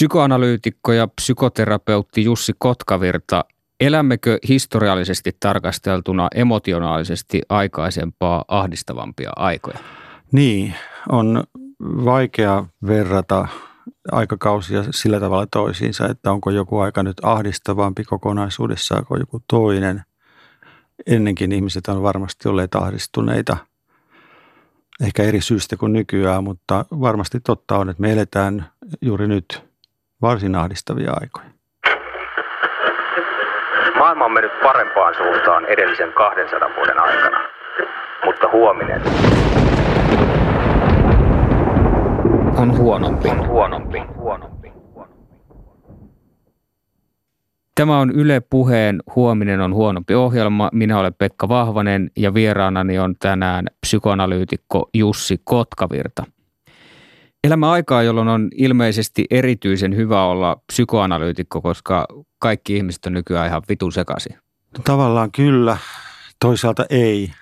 Psykoanalyytikko ja psykoterapeutti Jussi Kotkavirta, elämmekö historiallisesti tarkasteltuna emotionaalisesti aikaisempaa ahdistavampia aikoja? Niin, on vaikea verrata aikakausia sillä tavalla toisiinsa, että onko joku aika nyt ahdistavampi kokonaisuudessaan kuin joku toinen. Ennenkin ihmiset on varmasti olleet ahdistuneita, ehkä eri syystä kuin nykyään, mutta varmasti totta on, että me eletään juuri nyt varsin ahdistavia aikoja. Maailma on mennyt parempaan suuntaan edellisen 200 vuoden aikana, mutta huominen on huonompi. On huonompi. huonompi. Tämä on Yle Puheen Huominen on huonompi ohjelma. Minä olen Pekka Vahvanen ja vieraanani on tänään psykoanalyytikko Jussi Kotkavirta. Elämä aikaa, jolloin on ilmeisesti erityisen hyvä olla psykoanalyytikko, koska kaikki ihmiset on nykyään ihan vitun sekaisin. No, tavallaan kyllä, toisaalta ei.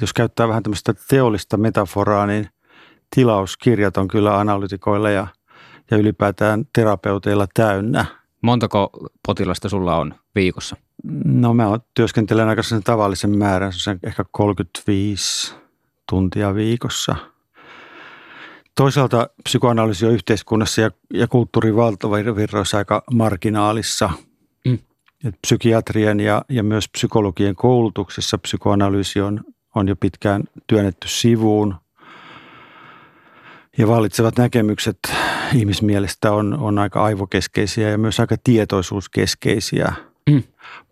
Jos käyttää vähän tämmöistä teollista metaforaa, niin – tilauskirjat on kyllä analytikoilla ja, ja ylipäätään terapeuteilla täynnä. Montako potilasta sulla on viikossa? No mä työskentelen aika sen tavallisen määrän, se on ehkä 35 tuntia viikossa. Toisaalta psykoanalyysi on yhteiskunnassa ja, ja kulttuurin valtavirroissa aika marginaalissa. Mm. Et psykiatrian ja, ja myös psykologien koulutuksessa psykoanalyysi on, on jo pitkään työnnetty sivuun ja vallitsevat näkemykset ihmismielestä on, on aika aivokeskeisiä ja myös aika tietoisuuskeskeisiä. Mm.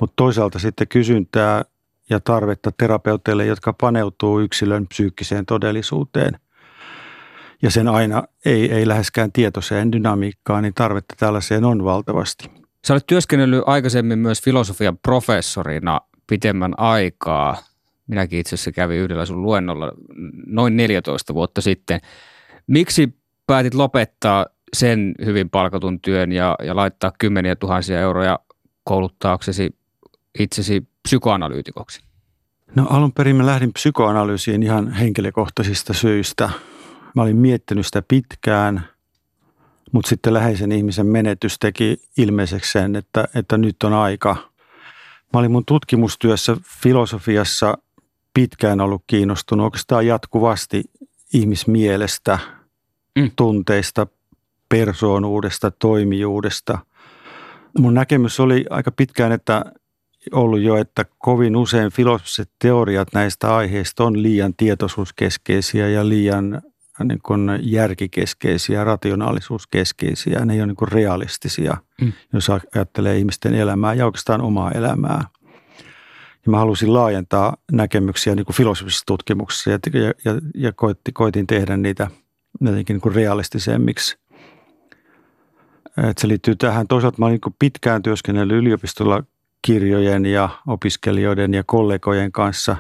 Mutta toisaalta sitten kysyntää ja tarvetta terapeuteille, jotka paneutuu yksilön psyykkiseen todellisuuteen ja sen aina ei, ei läheskään tietoiseen dynamiikkaan, niin tarvetta tällaiseen on valtavasti. Sä olet työskennellyt aikaisemmin myös filosofian professorina pitemmän aikaa. Minäkin itse asiassa kävin yhdellä sun luennolla noin 14 vuotta sitten – Miksi päätit lopettaa sen hyvin palkatun työn ja, ja laittaa kymmeniä tuhansia euroja kouluttaaksesi itsesi psykoanalyytikoksi? No alun perin mä lähdin psykoanalyysiin ihan henkilökohtaisista syistä. Mä olin miettinyt sitä pitkään, mutta sitten läheisen ihmisen menetys teki ilmeiseksi sen, että, että nyt on aika. Mä olin mun tutkimustyössä filosofiassa pitkään ollut kiinnostunut oikeastaan jatkuvasti ihmismielestä – mm. tunteista, persoonuudesta, toimijuudesta. Mun näkemys oli aika pitkään, että ollut jo, että kovin usein filosofiset teoriat näistä aiheista on liian tietoisuuskeskeisiä ja liian niin kuin järkikeskeisiä, rationaalisuuskeskeisiä. Ne ei ole niin kuin realistisia, mm. jos ajattelee ihmisten elämää ja oikeastaan omaa elämää. Ja mä halusin laajentaa näkemyksiä niin kuin filosofisessa tutkimuksessa ja, ja, ja, ja koitin tehdä niitä – jotenkin niin kuin realistisemmiksi. Et se liittyy tähän. Toisaalta mä olin niin pitkään työskennellyt yliopistolla kirjojen ja opiskelijoiden ja kollegojen kanssa.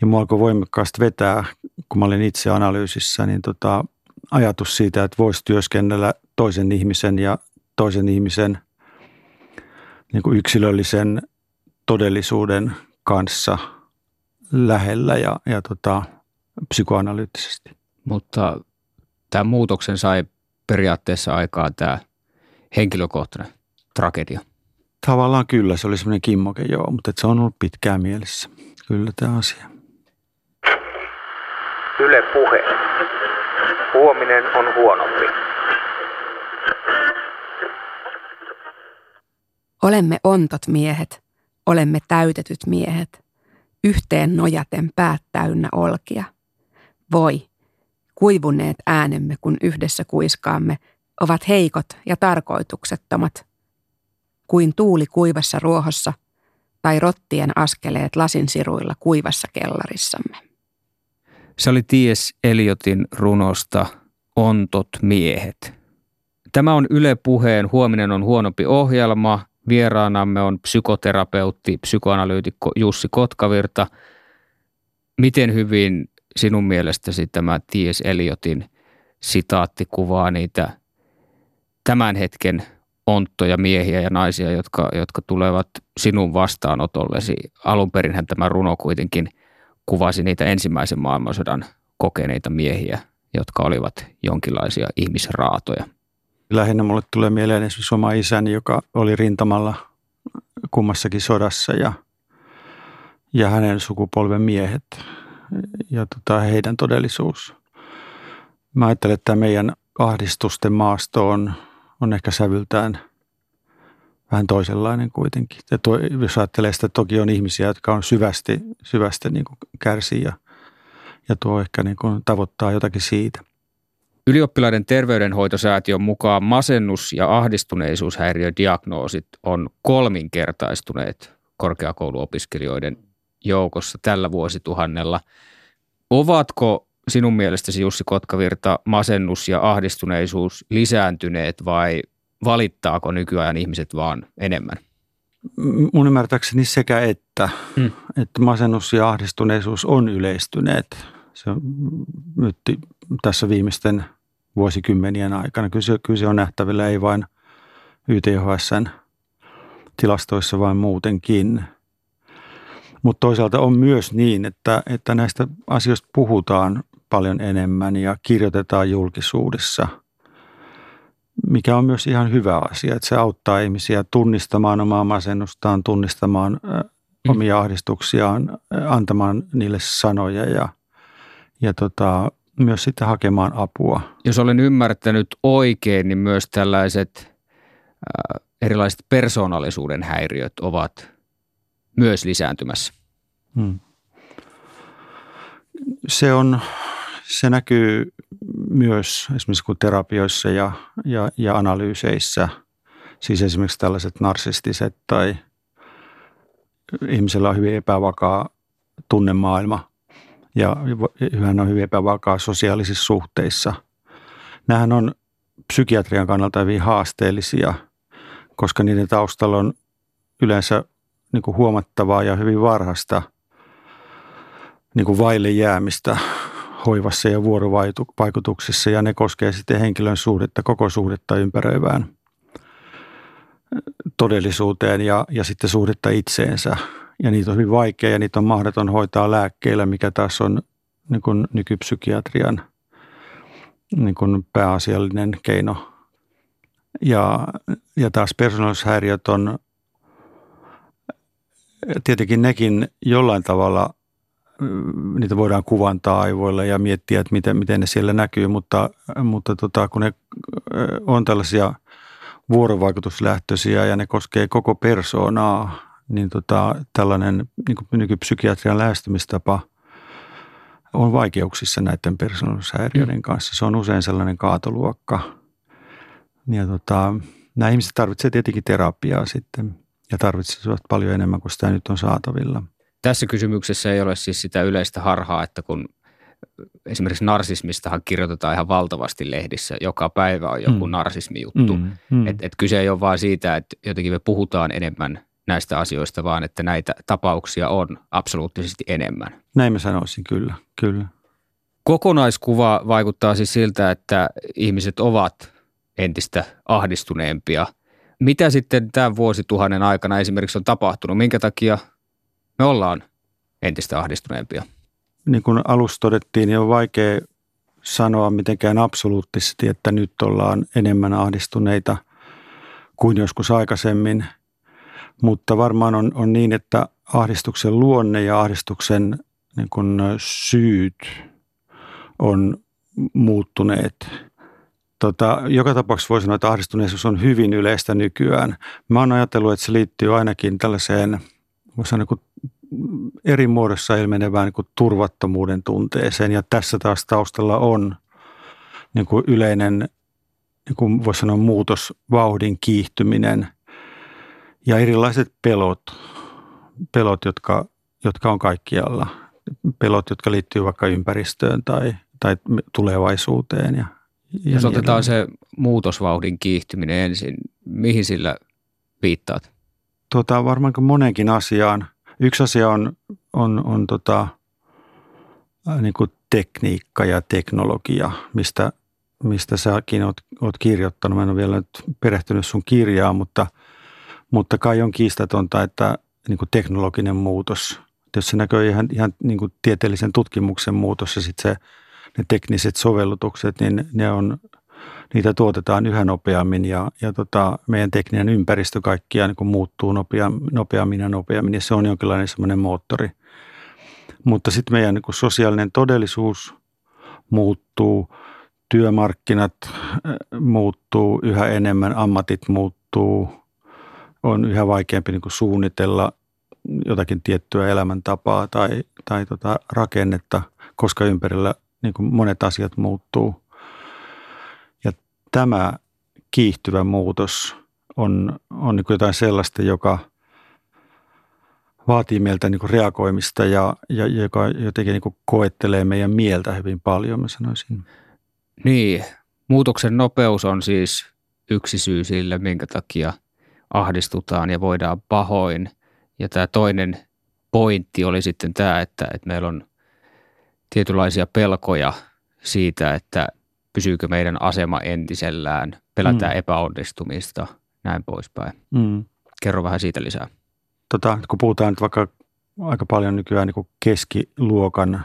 Ja mua alkoi voimakkaasti vetää, kun mä olin itse analyysissä, niin tota, ajatus siitä, että voisi työskennellä toisen ihmisen ja toisen ihmisen niin kuin yksilöllisen todellisuuden kanssa lähellä ja, ja tota, psykoanalyyttisesti. Mutta tämän muutoksen sai periaatteessa aikaa tämä henkilökohtainen tragedia. Tavallaan kyllä, se oli semmoinen kimmoke joo, mutta se on ollut pitkään mielessä. Kyllä tämä asia. Yle puhe. Huominen on huonompi. Olemme ontot miehet, olemme täytetyt miehet, yhteen nojaten päät täynnä olkia. Voi, Kuivuneet äänemme, kun yhdessä kuiskaamme, ovat heikot ja tarkoituksettomat. Kuin tuuli kuivassa ruohossa tai rottien askeleet lasinsiruilla kuivassa kellarissamme. Se oli Ties Eliotin runosta Ontot miehet. Tämä on Yle Puheen Huominen on huonompi ohjelma. Vieraanamme on psykoterapeutti, psykoanalyytikko Jussi Kotkavirta. Miten hyvin sinun mielestäsi tämä T.S. Eliotin sitaatti kuvaa niitä tämän hetken onttoja miehiä ja naisia, jotka, jotka tulevat sinun vastaanotollesi. Alun perinhän tämä runo kuitenkin kuvasi niitä ensimmäisen maailmansodan kokeneita miehiä, jotka olivat jonkinlaisia ihmisraatoja. Lähinnä mulle tulee mieleen esimerkiksi oma isäni, joka oli rintamalla kummassakin sodassa ja, ja hänen sukupolven miehet ja tota, heidän todellisuus. Mä ajattelen, että meidän ahdistusten maasto on, on ehkä sävyltään vähän toisenlainen kuitenkin. Ja tuo, jos ajattelee sitä, toki on ihmisiä, jotka on syvästi, syvästi niin kärsiä ja, ja tuo ehkä niin kuin tavoittaa jotakin siitä. Ylioppilaiden terveydenhoitosäätiön mukaan masennus- ja ahdistuneisuushäiriödiagnoosit on kolminkertaistuneet korkeakouluopiskelijoiden joukossa tällä vuosituhannella. Ovatko sinun mielestäsi Jussi Kotkavirta masennus ja ahdistuneisuus lisääntyneet vai valittaako nykyajan ihmiset vaan enemmän? Mun ymmärtääkseni sekä että, hmm. että masennus ja ahdistuneisuus on yleistyneet. Se nyt tässä viimeisten vuosikymmenien aikana. Kyllä se, kyllä se on nähtävillä ei vain YTHSn tilastoissa, vaan muutenkin. Mutta toisaalta on myös niin, että, että näistä asioista puhutaan paljon enemmän ja kirjoitetaan julkisuudessa, mikä on myös ihan hyvä asia, että se auttaa ihmisiä tunnistamaan omaa masennustaan, tunnistamaan mm. omia ahdistuksiaan, antamaan niille sanoja ja, ja tota, myös sitten hakemaan apua. Jos olen ymmärtänyt oikein, niin myös tällaiset äh, erilaiset persoonallisuuden häiriöt ovat myös lisääntymässä. Hmm. Se on se näkyy myös esimerkiksi kun terapioissa ja, ja, ja analyyseissä, siis esimerkiksi tällaiset narsistiset tai ihmisellä on hyvin epävakaa tunnemaailma ja hän on hyvin epävakaa sosiaalisissa suhteissa. Nämähän on psykiatrian kannalta hyvin haasteellisia, koska niiden taustalla on yleensä niin kuin huomattavaa ja hyvin varhasta niin kuin vaille jäämistä hoivassa ja vuorovaikutuksissa ja ne koskee sitten henkilön suhdetta, koko suhdetta ympäröivään todellisuuteen ja, ja sitten suhdetta itseensä. Ja niitä on hyvin vaikea ja niitä on mahdoton hoitaa lääkkeillä, mikä taas on niin kuin nykypsykiatrian niin kuin pääasiallinen keino. Ja, ja taas persoonallisuushäiriöt on tietenkin nekin jollain tavalla niitä voidaan kuvantaa aivoille ja miettiä, että miten, miten ne siellä näkyy, mutta, mutta tota, kun ne on tällaisia vuorovaikutuslähtöisiä ja ne koskee koko persoonaa, niin tota, tällainen niin nykypsykiatrian lähestymistapa on vaikeuksissa näiden persoonallisuushäiriöiden mm. kanssa. Se on usein sellainen kaatoluokka. Ja tota, nämä ihmiset tarvitsevat tietenkin terapiaa sitten ja tarvitsevat paljon enemmän kuin sitä nyt on saatavilla – tässä kysymyksessä ei ole siis sitä yleistä harhaa, että kun esimerkiksi narsismistahan kirjoitetaan ihan valtavasti lehdissä. Joka päivä on joku mm. narsismijuttu. Mm, mm. Et, et kyse ei ole vaan siitä, että jotenkin me puhutaan enemmän näistä asioista, vaan että näitä tapauksia on absoluuttisesti enemmän. Näin mä sanoisin, kyllä, kyllä. Kokonaiskuva vaikuttaa siis siltä, että ihmiset ovat entistä ahdistuneempia. Mitä sitten tämän vuosituhannen aikana esimerkiksi on tapahtunut? Minkä takia me ollaan entistä ahdistuneempia. Niin kuin alussa todettiin, niin on vaikea sanoa mitenkään absoluuttisesti, että nyt ollaan enemmän ahdistuneita kuin joskus aikaisemmin. Mutta varmaan on, on niin, että ahdistuksen luonne ja ahdistuksen niin kuin syyt on muuttuneet. Tota, joka tapauksessa voi sanoa, että ahdistuneisuus on hyvin yleistä nykyään. Mä oon ajatellut, että se liittyy ainakin tällaiseen, voisi sanoa, niin eri muodossa ilmenevään niin kuin turvattomuuden tunteeseen. Ja tässä taas taustalla on niin kuin yleinen, niin kuin voisi sanoa, muutosvauhdin kiihtyminen ja erilaiset pelot, pelot jotka, jotka on kaikkialla. Pelot, jotka liittyy vaikka ympäristöön tai, tai tulevaisuuteen. Ja, ja Jos niin otetaan se muutosvauhdin kiihtyminen ensin, mihin sillä viittaat? Tuota, varmaan monenkin asiaan – Yksi asia on, on, on tota, niin kuin tekniikka ja teknologia, mistä, mistä säkin oot, oot kirjoittanut. Mä en ole vielä nyt perehtynyt sun kirjaan, mutta, mutta kai on kiistatonta, että niin kuin teknologinen muutos, jos se näkyy ihan, ihan niin kuin tieteellisen tutkimuksen muutos ja sitten se, ne tekniset sovellutukset, niin ne on niitä tuotetaan yhä nopeammin ja, ja tota, meidän tekninen ympäristö kaikkiaan niin muuttuu nopeammin, ja nopeammin ja se on jonkinlainen semmoinen moottori. Mutta sitten meidän niin sosiaalinen todellisuus muuttuu, työmarkkinat muuttuu yhä enemmän, ammatit muuttuu, on yhä vaikeampi niin suunnitella jotakin tiettyä elämäntapaa tai, tai tota rakennetta, koska ympärillä niin monet asiat muuttuu. Tämä kiihtyvä muutos on, on niin jotain sellaista, joka vaatii meiltä niin reagoimista ja, ja joka jotenkin niin koettelee meidän mieltä hyvin paljon, mä sanoisin. Niin, muutoksen nopeus on siis yksi syy sille, minkä takia ahdistutaan ja voidaan pahoin. Ja tämä toinen pointti oli sitten tämä, että, että meillä on tietynlaisia pelkoja siitä, että pysyykö meidän asema entisellään, pelätään mm. epäonnistumista, näin poispäin. Mm. Kerro vähän siitä lisää. Tota, kun puhutaan nyt vaikka aika paljon nykyään niin keskiluokan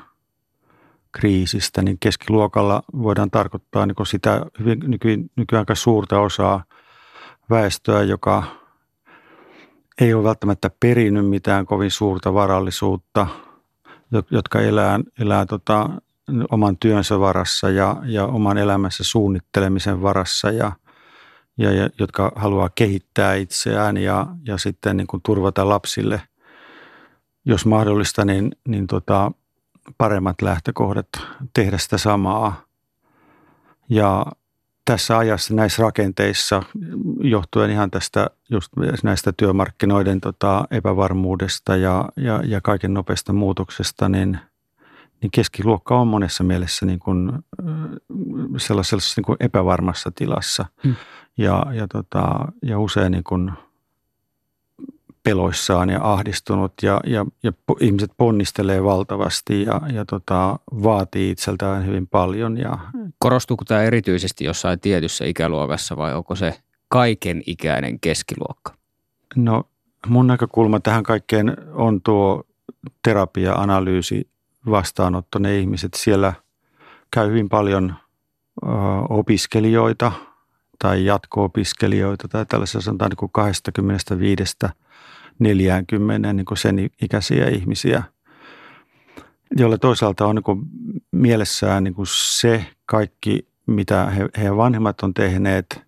kriisistä, niin keskiluokalla voidaan tarkoittaa niin sitä hyvin nyky, nykyään aika suurta osaa väestöä, joka ei ole välttämättä perinnyt mitään kovin suurta varallisuutta, jotka elää, elää tota, oman työnsä varassa ja, ja oman elämänsä suunnittelemisen varassa ja, ja, ja jotka haluaa kehittää itseään ja, ja sitten niin kuin turvata lapsille, jos mahdollista, niin, niin tota, paremmat lähtökohdat tehdä sitä samaa. Ja tässä ajassa näissä rakenteissa, johtuen ihan tästä just näistä työmarkkinoiden tota, epävarmuudesta ja, ja, ja kaiken nopeasta muutoksesta, niin, niin keskiluokka on monessa mielessä niin kuin, sellaisessa niin kuin epävarmassa tilassa. Hmm. Ja, ja, tota, ja usein niin kuin peloissaan ja ahdistunut ja, ja, ja ihmiset ponnistelee valtavasti ja, ja tota, vaatii itseltään hyvin paljon. Ja... Korostuuko tämä erityisesti jossain tietyssä ikäluokassa vai onko se kaiken ikäinen keskiluokka? No mun näkökulma tähän kaikkeen on tuo terapia-analyysi vastaanotto. Ne ihmiset siellä käy hyvin paljon opiskelijoita tai jatko-opiskelijoita tai tällaisia sanotaan niin kuin 25 40 niin kuin sen ikäisiä ihmisiä, joilla toisaalta on niin kuin mielessään niin kuin se kaikki, mitä he, heidän vanhemmat on tehneet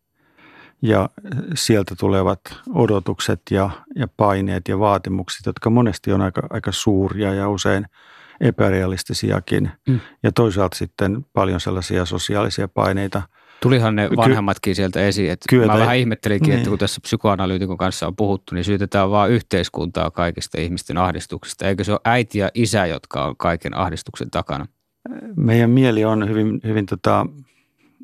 ja sieltä tulevat odotukset ja, ja paineet ja vaatimukset, jotka monesti on aika, aika suuria ja usein epärealistisiakin. Mm. Ja toisaalta sitten paljon sellaisia sosiaalisia paineita – Tulihan ne vanhemmatkin sieltä esiin. Että kyllä, mä vähän ihmettelinkin, niin. että kun tässä psykoanalyytikon kanssa on puhuttu, niin syytetään vaan yhteiskuntaa kaikista ihmisten ahdistuksista. Eikö se ole äiti ja isä, jotka on kaiken ahdistuksen takana? Meidän mieli on hyvin, hyvin tota,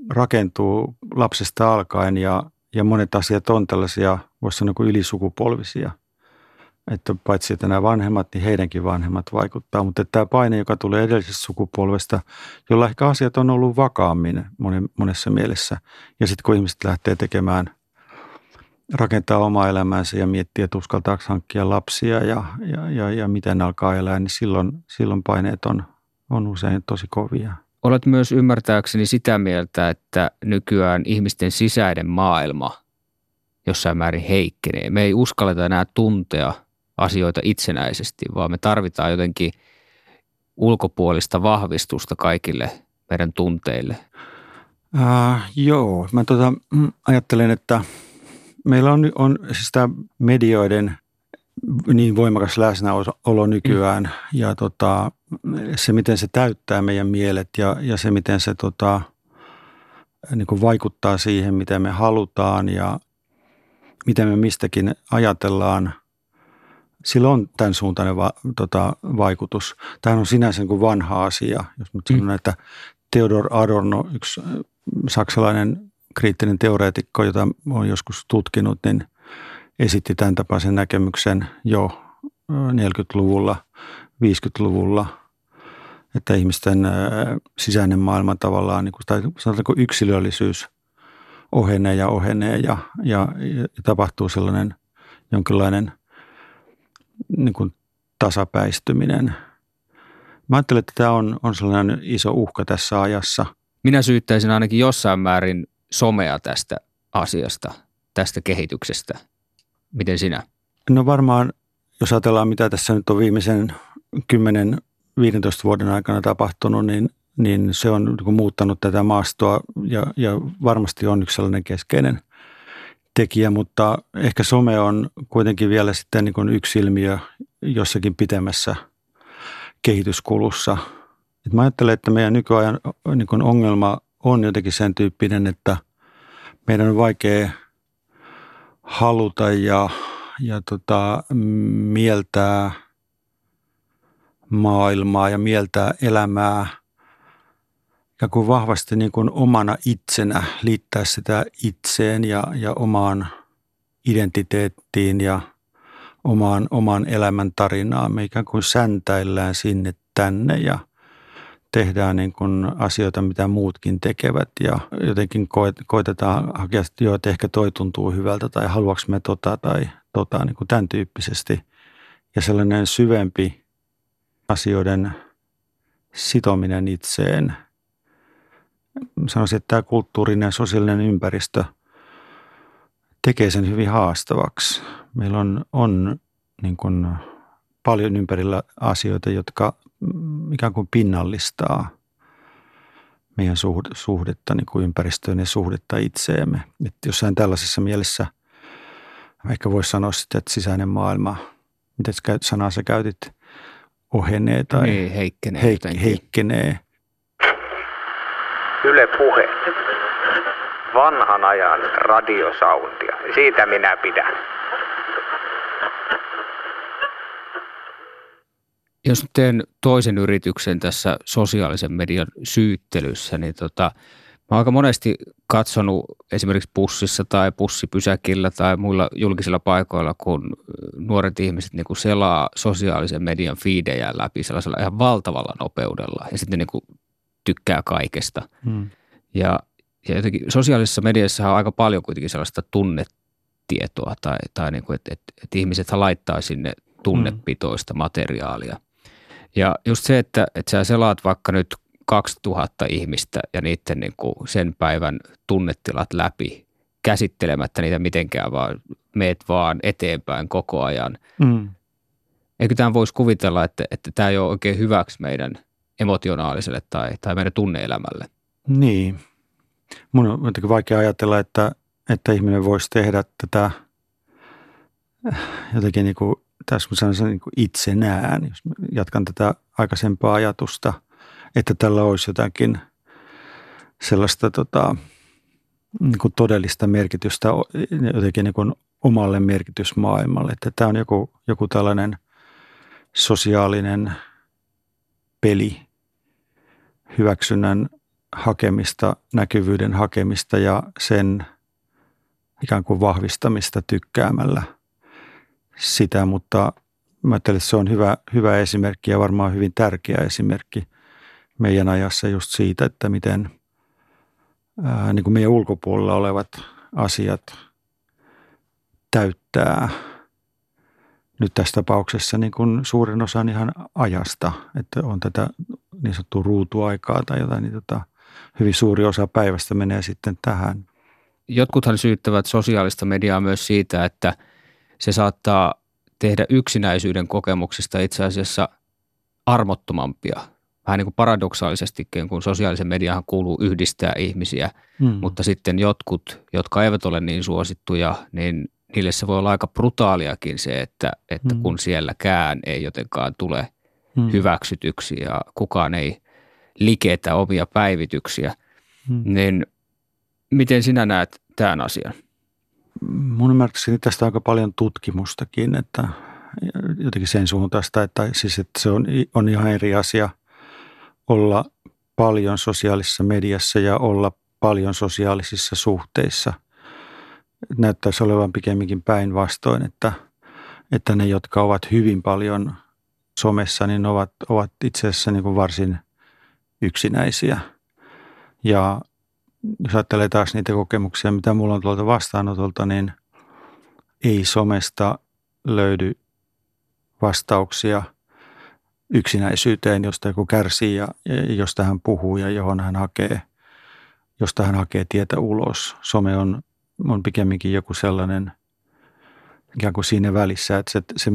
rakentuu lapsesta alkaen ja, ja monet asiat on tällaisia, voisi sanoa kuin ylisukupolvisia – että paitsi että nämä vanhemmat, niin heidänkin vanhemmat vaikuttaa. Mutta tämä paine, joka tulee edellisestä sukupolvesta, jolla ehkä asiat on ollut vakaammin monessa mielessä. Ja sitten kun ihmiset lähtee tekemään, rakentaa omaa elämäänsä ja miettiä, että uskaltaako hankkia lapsia ja, ja, ja, ja miten alkaa elää, niin silloin, silloin paineet on, on usein tosi kovia. Olet myös ymmärtääkseni sitä mieltä, että nykyään ihmisten sisäinen maailma jossain määrin heikkenee. Me ei uskalleta enää tuntea asioita itsenäisesti, vaan me tarvitaan jotenkin ulkopuolista vahvistusta kaikille meidän tunteille. Uh, joo, mä tota, mm, ajattelen, että meillä on, on siis tämä medioiden niin voimakas läsnäolo nykyään mm. ja tota, se, miten se täyttää meidän mielet ja, ja se, miten se tota, niin kuin vaikuttaa siihen, mitä me halutaan ja miten me mistäkin ajatellaan – sillä on tämän suuntainen va, tota, vaikutus. Tämä on sinänsä niin kuin vanha asia, jos nyt sanon, mm. että Theodor Adorno, yksi äh, saksalainen kriittinen teoreetikko, jota olen joskus tutkinut, niin esitti tämän tapaisen näkemyksen jo 40-luvulla, äh, 50-luvulla, että ihmisten äh, sisäinen maailma tavallaan, niin kuin, tai sanotaanko yksilöllisyys ohenee ja ohenee ja, ja, ja tapahtuu sellainen jonkinlainen – niin kuin tasapäistyminen. Mä ajattelen, että tämä on, on sellainen iso uhka tässä ajassa. Minä syyttäisin ainakin jossain määrin somea tästä asiasta, tästä kehityksestä? Miten sinä? No varmaan, jos ajatellaan mitä tässä nyt on viimeisen 10-15 vuoden aikana tapahtunut, niin, niin se on niin muuttanut tätä maastoa ja, ja varmasti on yksi sellainen keskeinen tekijä, mutta ehkä some on kuitenkin vielä sitten niin yksi ilmiö jossakin pitemmässä kehityskulussa. Et mä ajattelen, että meidän nykyajan niin ongelma on jotenkin sen tyyppinen, että meidän on vaikea haluta ja ja tota, mieltää maailmaa ja mieltää elämää ja kuin vahvasti niin kuin omana itsenä, liittää sitä itseen ja, ja omaan identiteettiin ja omaan, omaan elämän tarinaan. Me ikään kuin säntäillään sinne tänne ja tehdään niin kuin asioita, mitä muutkin tekevät ja jotenkin koitetaan hakea, että ehkä toi tuntuu hyvältä tai haluaako me tota tai tota, niin kuin tämän tyyppisesti. Ja sellainen syvempi asioiden sitominen itseen. Sanoisin, että tämä kulttuurinen ja sosiaalinen ympäristö tekee sen hyvin haastavaksi. Meillä on, on niin kuin paljon ympärillä asioita, jotka ikään kuin pinnallistaa meidän suhdetta niin kuin ympäristöön ja suhdetta itseemme. Että jossain tällaisessa mielessä – ehkä voisi sanoa sitten, että sisäinen maailma, miten sanaa sä käytit, ohenee tai niin, heikkenee, heik- heikkenee. Yle Puhe. Vanhan ajan radiosoundia. Siitä minä pidän. Jos teen toisen yrityksen tässä sosiaalisen median syyttelyssä, niin tota, Mä aika monesti katsonut esimerkiksi bussissa tai bussipysäkillä tai muilla julkisilla paikoilla, kun nuoret ihmiset niin kuin selaa sosiaalisen median fiidejä läpi sellaisella ihan valtavalla nopeudella ja sitten niin kuin tykkää kaikesta. Hmm. Ja, ja jotenkin sosiaalisessa mediassa on aika paljon kuitenkin sellaista tunnetietoa tai, tai niin kuin, että, että, että ihmiset laittaa sinne tunnepitoista materiaalia. Ja just se, että, että sä selaat vaikka nyt 2000 ihmistä ja niiden niin kuin sen päivän tunnetilat läpi käsittelemättä niitä mitenkään, vaan meet vaan eteenpäin koko ajan. Mm. Eikö tämä voisi kuvitella, että, että tämä ei ole oikein hyväksi meidän emotionaaliselle tai, tai meidän tunneelämälle? Niin. Mun on jotenkin vaikea ajatella, että, että ihminen voisi tehdä tätä jotenkin niin kuin, tässä sanoisin, niin kuin itsenään, jos jatkan tätä aikaisempaa ajatusta – että tällä olisi jotakin sellaista tota, niin kuin todellista merkitystä jotenkin niin kuin omalle merkitysmaailmalle. Että tämä on joku, joku tällainen sosiaalinen peli, hyväksynnän hakemista, näkyvyyden hakemista ja sen ikään kuin vahvistamista tykkäämällä sitä, mutta mä ajattelen, että se on hyvä, hyvä esimerkki ja varmaan hyvin tärkeä esimerkki meidän ajassa just siitä, että miten ää, niin kuin meidän ulkopuolella olevat asiat täyttää nyt tässä tapauksessa niin kuin suurin osa ihan ajasta, että on tätä niin sanottua ruutuaikaa tai jotain, niin tota, hyvin suuri osa päivästä menee sitten tähän. Jotkuthan syyttävät sosiaalista mediaa myös siitä, että se saattaa tehdä yksinäisyyden kokemuksista itse asiassa armottomampia vähän niin kuin paradoksaalisestikin, kun sosiaalisen mediahan kuuluu yhdistää ihmisiä, hmm. mutta sitten jotkut, jotka eivät ole niin suosittuja, niin niille se voi olla aika brutaaliakin se, että, että hmm. kun sielläkään ei jotenkaan tule hmm. hyväksytyksi ja kukaan ei liketä omia päivityksiä, hmm. niin miten sinä näet tämän asian? Mun ymmärtääkseni tästä on aika paljon tutkimustakin, että jotenkin sen suuntaista, että, siis, että se on, on ihan eri asia – olla paljon sosiaalisessa mediassa ja olla paljon sosiaalisissa suhteissa. Näyttäisi olevan pikemminkin päinvastoin, että, että ne, jotka ovat hyvin paljon somessa, niin ovat, ovat itse asiassa niin kuin varsin yksinäisiä. Ja jos ajattelee taas niitä kokemuksia, mitä mulla on tuolta vastaanotolta, niin ei somesta löydy vastauksia – yksinäisyyteen, josta joku kärsii ja, josta hän puhuu ja johon hän hakee josta hän hakee tietä ulos. Some on, on pikemminkin joku sellainen ikään kuin siinä välissä, että se, se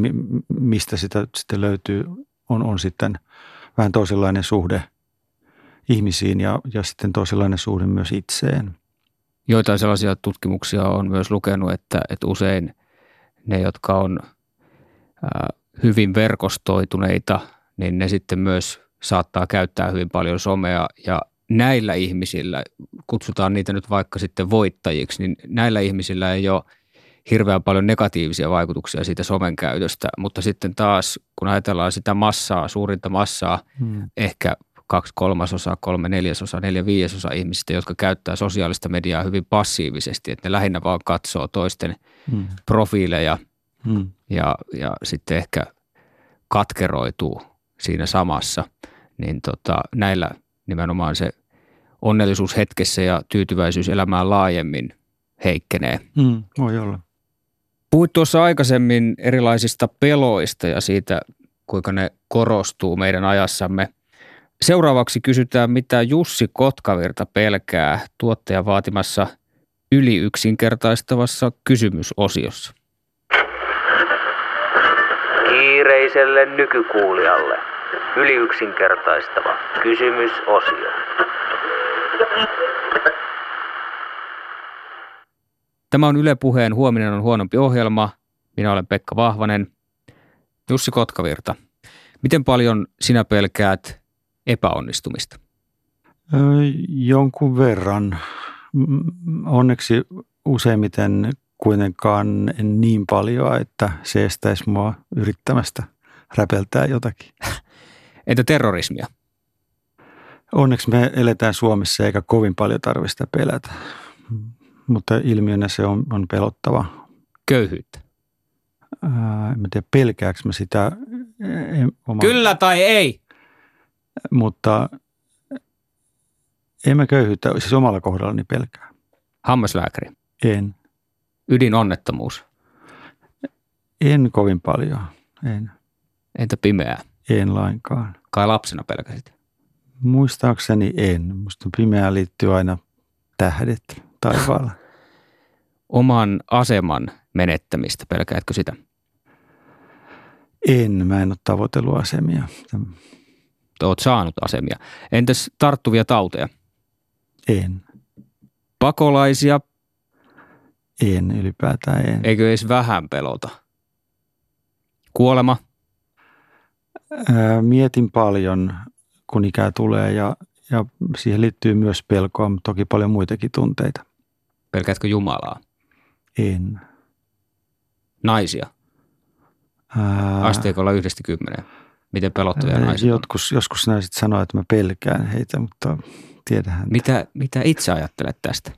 mistä sitä sitten löytyy, on, on sitten vähän toisenlainen suhde ihmisiin ja, ja sitten toisenlainen suhde myös itseen. Joitain sellaisia tutkimuksia on myös lukenut, että, että usein ne, jotka on hyvin verkostoituneita, niin ne sitten myös saattaa käyttää hyvin paljon somea ja näillä ihmisillä, kutsutaan niitä nyt vaikka sitten voittajiksi, niin näillä ihmisillä ei ole hirveän paljon negatiivisia vaikutuksia siitä somen käytöstä, mutta sitten taas kun ajatellaan sitä massaa, suurinta massaa, hmm. ehkä kaksi kolmasosaa, kolme neljäsosaa, neljä viidesosaa ihmisistä, jotka käyttää sosiaalista mediaa hyvin passiivisesti, että ne lähinnä vaan katsoo toisten hmm. profiileja hmm. Ja, ja sitten ehkä katkeroituu siinä samassa, niin tota, näillä nimenomaan se onnellisuus hetkessä ja tyytyväisyys elämään laajemmin heikkenee. Mm, voi olla. Puhuit tuossa aikaisemmin erilaisista peloista ja siitä, kuinka ne korostuu meidän ajassamme. Seuraavaksi kysytään, mitä Jussi Kotkavirta pelkää tuottajan vaatimassa yliyksinkertaistavassa kysymysosiossa. Kiireiselle nykykuulijalle yliyksinkertaistava kysymysosio. Tämä on Yle Puheen Huominen on huonompi ohjelma. Minä olen Pekka Vahvanen. Jussi Kotkavirta, miten paljon sinä pelkäät epäonnistumista? Jonkun verran. Onneksi useimmiten kuitenkaan niin paljon, että se estäisi mua yrittämästä räpeltää jotakin. Entä terrorismia? Onneksi me eletään Suomessa eikä kovin paljon tarvista pelätä mutta ilmiönä se on, on pelottava. Köyhyyttä? Ää, en tiedä, pelkääkö mä sitä. En, oma... Kyllä tai ei? Mutta en mä köyhyyttä, siis omalla kohdallani pelkää. Hammaslääkäri? En. Ydinonnettomuus? En kovin paljon, en. Entä pimeää? En lainkaan. Kai lapsena pelkäsit? Muistaakseni en. Musta pimeää liittyy aina tähdet taivaalla. Oman aseman menettämistä, pelkäätkö sitä? En, mä en ole tavoitellut asemia. Olet saanut asemia. Entäs tarttuvia tauteja? En. Pakolaisia? En ylipäätään en. Eikö edes vähän pelota? Kuolema? Ää, mietin paljon, kun ikää tulee ja, ja siihen liittyy myös pelkoa, mutta toki paljon muitakin tunteita. Pelkäätkö Jumalaa? En. Naisia? Ää... Asteikolla yhdestä kymmeneen. Miten pelottavia naisia Jotkus, Joskus naiset sanoo, että mä pelkään heitä, mutta tiedähän. Mitä, mitä itse ajattelet tästä?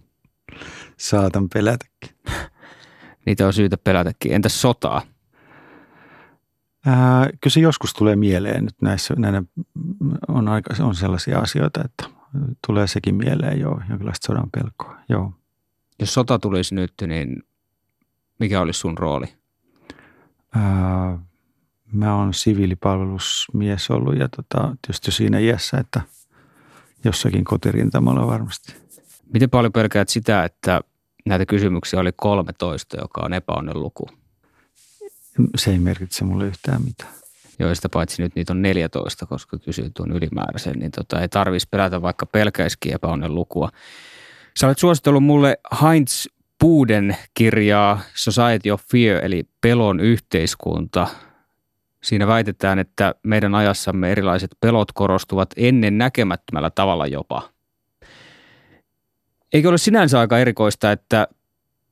Saatan pelätäkin. Niitä on syytä pelätäkin. Entäs sotaa? Ää, kyllä se joskus tulee mieleen. Nyt näissä, näinä on, aika, on sellaisia asioita, että tulee sekin mieleen jo, jonkinlaista sodan pelkoa. Joo. Jos sota tulisi nyt, niin mikä olisi sun rooli? Ää, mä oon siviilipalvelusmies ollut ja tota, tietysti jo siinä iässä, että jossakin kotirintamalla varmasti. Miten paljon pelkäät sitä, että näitä kysymyksiä oli 13, joka on epäonnen luku? Se ei merkitse mulle yhtään mitään. Joo, sitä paitsi nyt niitä on 14, koska kysyy tuon ylimääräisen, niin tota, ei tarvitsisi pelätä vaikka pelkäisikin epäonnen lukua. Sä olet suositellut mulle Heinz Puuden kirjaa Society of Fear, eli pelon yhteiskunta. Siinä väitetään, että meidän ajassamme erilaiset pelot korostuvat ennen näkemättömällä tavalla jopa. Eikö ole sinänsä aika erikoista, että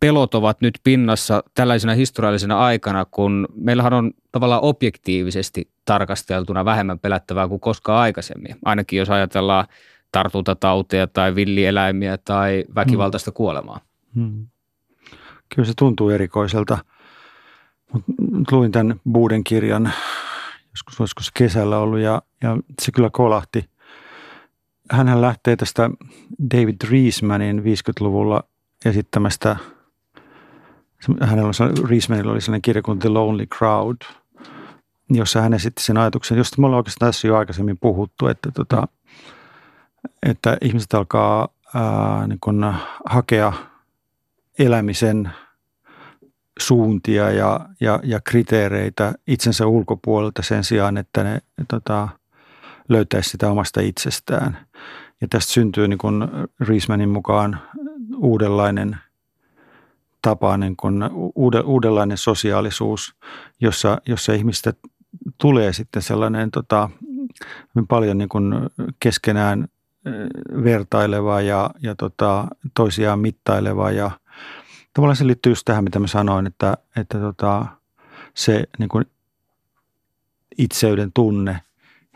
pelot ovat nyt pinnassa tällaisena historiallisena aikana, kun meillähän on tavallaan objektiivisesti tarkasteltuna vähemmän pelättävää kuin koskaan aikaisemmin. Ainakin jos ajatellaan tartuntatauteja tai villieläimiä tai väkivaltaista hmm. kuolemaa. Hmm. Kyllä se tuntuu erikoiselta. Mut luin tämän Buuden kirjan joskus, joskus kesällä ollut ja, ja se kyllä kolahti. Hänhän lähtee tästä David Reismanin 50-luvulla esittämästä, hänellä on, Reismanilla oli sellainen kirja kuin The Lonely Crowd, jossa hän esitti sen ajatuksen, josta me ollaan oikeastaan tässä jo aikaisemmin puhuttu, että tota, että ihmiset alkaa ää, niin kuin hakea elämisen suuntia ja, ja, ja kriteereitä itsensä ulkopuolelta sen sijaan, että ne tota, löytäisi sitä omasta itsestään. Ja tästä syntyy niin kuin Riismanin mukaan uudenlainen tapa, niin kuin uudenlainen sosiaalisuus, jossa, jossa ihmistä tulee sitten sellainen tota, paljon niin kuin keskenään vertaileva ja, ja tota, toisiaan mittaileva ja tavallaan se liittyy just tähän, mitä mä sanoin, että, että tota, se niin kuin itseyden tunne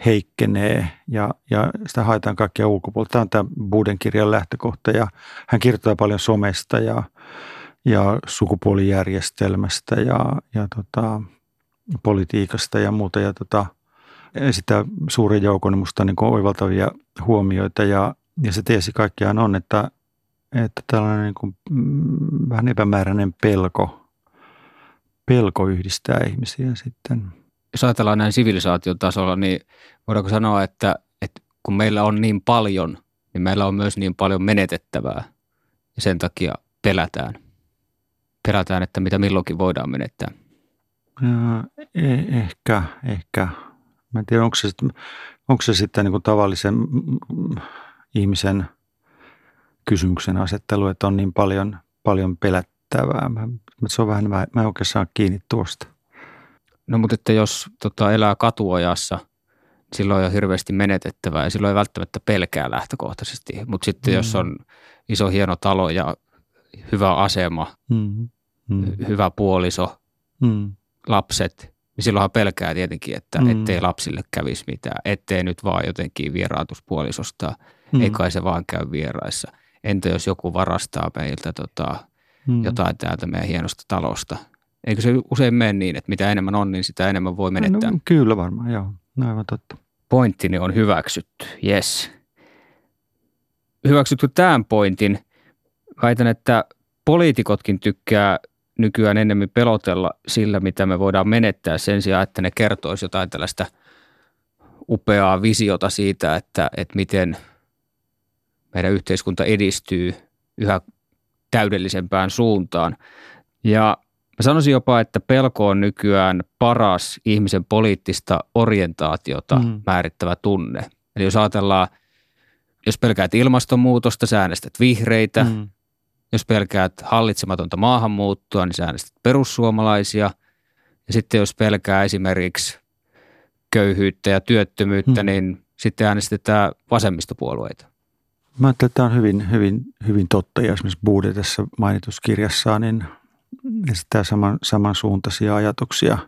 heikkenee ja, ja sitä haetaan kaikkia ulkopuolelta. Tämä on tämä Buden kirjan lähtökohta ja hän kirjoittaa paljon somesta ja, ja sukupuolijärjestelmästä ja, ja tota, politiikasta ja muuta. Ja tota, esittää suuren joukon musta niin oivaltavia huomioita ja, ja se teesi kaikkiaan on, että, että tällainen niin kuin, mm, vähän epämääräinen pelko, pelko yhdistää ihmisiä sitten. Jos ajatellaan näin sivilisaation tasolla, niin voidaanko sanoa, että, että kun meillä on niin paljon, niin meillä on myös niin paljon menetettävää ja sen takia pelätään. Pelätään, että mitä milloinkin voidaan menettää. Eh, ehkä, ehkä. Mä en tiedä, onko se, onko se sitten niin kuin tavallisen ihmisen kysymyksen asettelu, että on niin paljon, paljon pelättävää. Mä, se on vähän, mä, mä en oikein saa kiinni tuosta. No mutta että jos tota, elää katuojassa, silloin on jo hirveästi menetettävää ja silloin ei välttämättä pelkää lähtökohtaisesti. Mutta sitten mm. jos on iso hieno talo ja hyvä asema, mm. Mm. hyvä puoliso, mm. lapset, niin silloinhan pelkää tietenkin, että mm. ettei lapsille kävisi mitään, ettei nyt vaan jotenkin vieraantuspuolisosta, mm. ei kai se vaan käy vieraissa. Entä jos joku varastaa meiltä tota, mm. jotain täältä meidän hienosta talosta? Eikö se usein mene niin, että mitä enemmän on, niin sitä enemmän voi menettää? No, kyllä varmaan, joo. No, aivan totta. Pointtini on hyväksytty, yes. Hyväksytkö tämän pointin? Väitän, että poliitikotkin tykkää nykyään enemmän pelotella sillä, mitä me voidaan menettää sen sijaan, että ne kertoisi jotain tällaista upeaa visiota siitä, että, että miten meidän yhteiskunta edistyy yhä täydellisempään suuntaan. Ja mä sanoisin jopa, että pelko on nykyään paras ihmisen poliittista orientaatiota mm. määrittävä tunne. Eli jos ajatellaan, jos pelkäät ilmastonmuutosta, sä äänestät vihreitä, mm. Jos pelkäät hallitsematonta maahanmuuttoa, niin sä äänestät perussuomalaisia. Ja sitten jos pelkää esimerkiksi köyhyyttä ja työttömyyttä, hmm. niin sitten äänestetään vasemmistopuolueita. Mä ajattelin, että tämä on hyvin, hyvin, hyvin totta. Ja esimerkiksi Bude tässä mainituskirjassaan niin esittää saman, samansuuntaisia ajatuksia.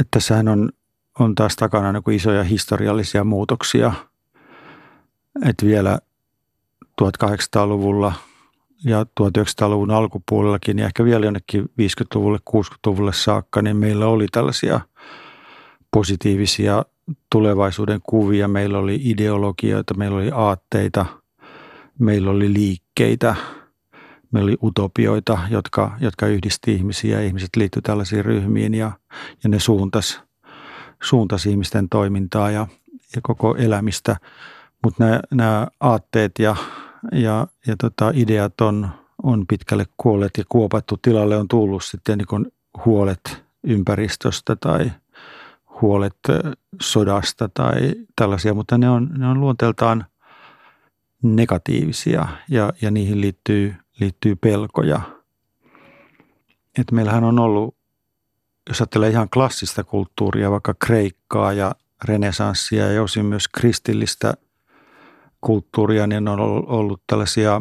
Että tässähän on, on taas takana niin isoja historiallisia muutoksia. Että vielä 1800-luvulla ja 1900-luvun alkupuolellakin ja ehkä vielä jonnekin 50-luvulle, 60-luvulle saakka, niin meillä oli tällaisia positiivisia tulevaisuuden kuvia. Meillä oli ideologioita, meillä oli aatteita, meillä oli liikkeitä, meillä oli utopioita, jotka, jotka yhdisti ihmisiä ihmiset liittyivät tällaisiin ryhmiin ja, ja ne suuntas, suuntas ihmisten toimintaa ja, ja koko elämistä. Mutta nämä aatteet ja ja, ja tota, ideat on, on pitkälle kuolleet ja kuopattu. Tilalle on tullut sitten niin huolet ympäristöstä tai huolet sodasta tai tällaisia, mutta ne on, ne on luonteeltaan negatiivisia ja, ja niihin liittyy, liittyy pelkoja. Et meillähän on ollut, jos ajattelee ihan klassista kulttuuria, vaikka kreikkaa ja renesanssia ja osin myös kristillistä – kulttuuria, niin on ollut tällaisia,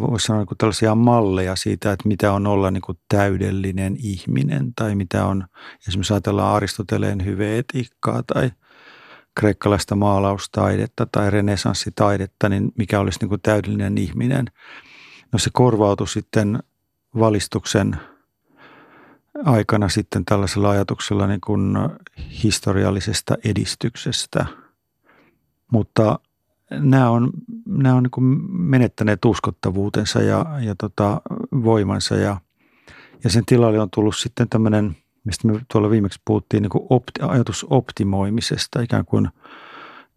voisi sanoa niin tällaisia malleja siitä, että mitä on olla niin kuin täydellinen ihminen tai mitä on, esimerkiksi ajatellaan Aristoteleen hyveetiikkaa tai kreikkalaista maalaustaidetta tai renesanssitaidetta, niin mikä olisi niin kuin täydellinen ihminen. No se korvautui sitten valistuksen aikana sitten tällaisella ajatuksella niin kuin historiallisesta edistyksestä. Mutta nämä on, nämä on niin menettäneet uskottavuutensa ja, ja tota, voimansa ja, ja sen tilalle on tullut sitten tämmöinen, mistä me tuolla viimeksi puhuttiin, niin kuin opti, ajatus optimoimisesta, ikään kuin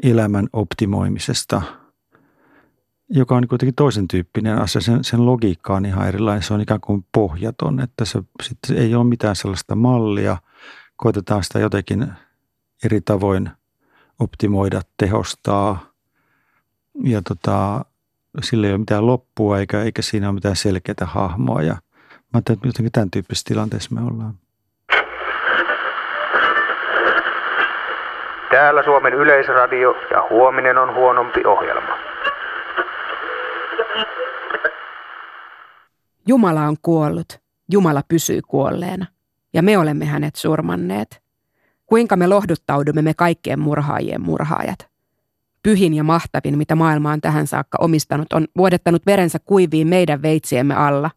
elämän optimoimisesta. joka on kuitenkin toisen tyyppinen asia. Sen, sen logiikka on ihan erilainen. Se on ikään kuin pohjaton, että se sitten ei ole mitään sellaista mallia. Koitetaan sitä jotenkin eri tavoin optimoida, tehostaa ja tota, sillä ei ole mitään loppua eikä, eikä siinä ole mitään selkeää hahmoa. Ja mä ajattelin, että jotenkin tämän tyyppisessä tilanteessa me ollaan. Täällä Suomen Yleisradio ja huominen on huonompi ohjelma. Jumala on kuollut. Jumala pysyy kuolleena. Ja me olemme hänet surmanneet. Kuinka me lohduttaudumme me kaikkien murhaajien murhaajat? Pyhin ja mahtavin, mitä maailma on tähän saakka omistanut, on vuodettanut verensä kuiviin meidän veitsiemme alla.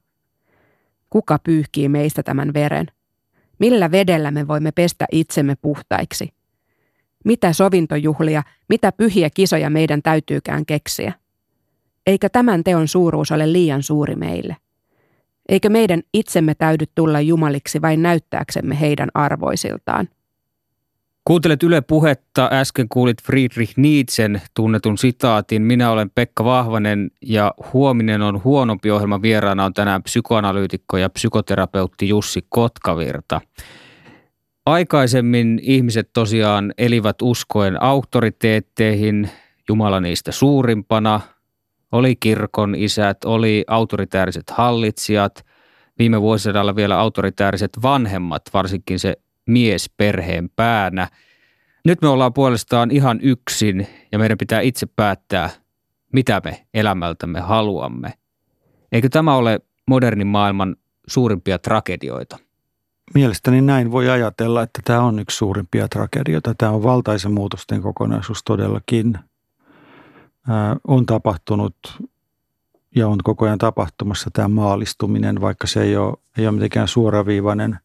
Kuka pyyhkii meistä tämän veren? Millä vedellä me voimme pestä itsemme puhtaiksi? Mitä sovintojuhlia, mitä pyhiä kisoja meidän täytyykään keksiä? Eikö tämän teon suuruus ole liian suuri meille? Eikö meidän itsemme täydy tulla jumaliksi vain näyttääksemme heidän arvoisiltaan? Kuuntelet Yle Puhetta, äsken kuulit Friedrich Nietzschen tunnetun sitaatin. Minä olen Pekka Vahvanen ja huominen on huonompi ohjelma. Vieraana on tänään psykoanalyytikko ja psykoterapeutti Jussi Kotkavirta. Aikaisemmin ihmiset tosiaan elivät uskoen auktoriteetteihin, Jumala niistä suurimpana, oli kirkon isät, oli autoritääriset hallitsijat, viime vuosisadalla vielä autoritääriset vanhemmat, varsinkin se mies perheen päänä. Nyt me ollaan puolestaan ihan yksin ja meidän pitää itse päättää, mitä me elämältämme haluamme. Eikö tämä ole modernin maailman suurimpia tragedioita? Mielestäni näin voi ajatella, että tämä on yksi suurimpia tragedioita. Tämä on valtaisen muutosten kokonaisuus todellakin. On tapahtunut ja on koko ajan tapahtumassa tämä maalistuminen, vaikka se ei ole, ei ole mitenkään suoraviivainen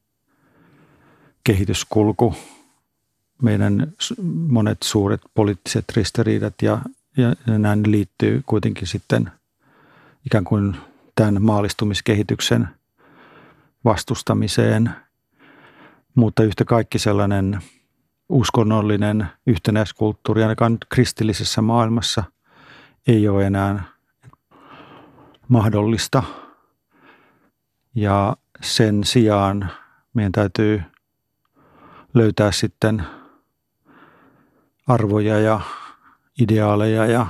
kehityskulku. Meidän monet suuret poliittiset ristiriidat ja, ja, näin liittyy kuitenkin sitten ikään kuin tämän maalistumiskehityksen vastustamiseen – mutta yhtä kaikki sellainen uskonnollinen yhtenäiskulttuuri, ainakaan nyt kristillisessä maailmassa, ei ole enää mahdollista. Ja sen sijaan meidän täytyy löytää sitten arvoja ja ideaaleja ja,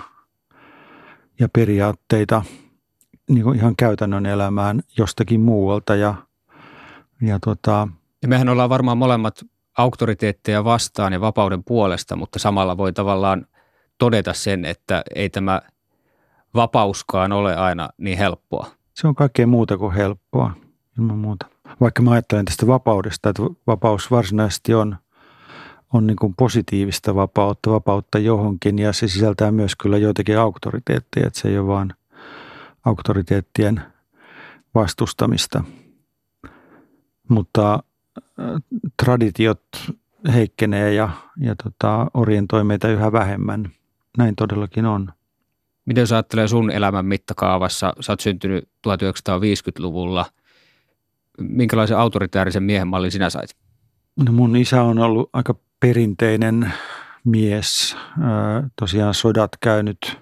ja periaatteita niin kuin ihan käytännön elämään jostakin muualta. Ja, ja tota, ja mehän ollaan varmaan molemmat auktoriteetteja vastaan ja vapauden puolesta, mutta samalla voi tavallaan todeta sen, että ei tämä vapauskaan ole aina niin helppoa. Se on kaikkea muuta kuin helppoa, ilman muuta. Vaikka mä ajattelen tästä vapaudesta, että vapaus varsinaisesti on, on niin kuin positiivista vapautta, vapautta johonkin ja se sisältää myös kyllä joitakin auktoriteetteja, että se ei ole vaan auktoriteettien vastustamista. Mutta traditiot heikkenee ja, ja tota, orientoi meitä yhä vähemmän. Näin todellakin on. Miten jos ajattelee sun elämän mittakaavassa, sä oot syntynyt 1950-luvulla, minkälaisen autoritäärisen miehen mallin sinä sait? No mun isä on ollut aika perinteinen mies, tosiaan sodat käynyt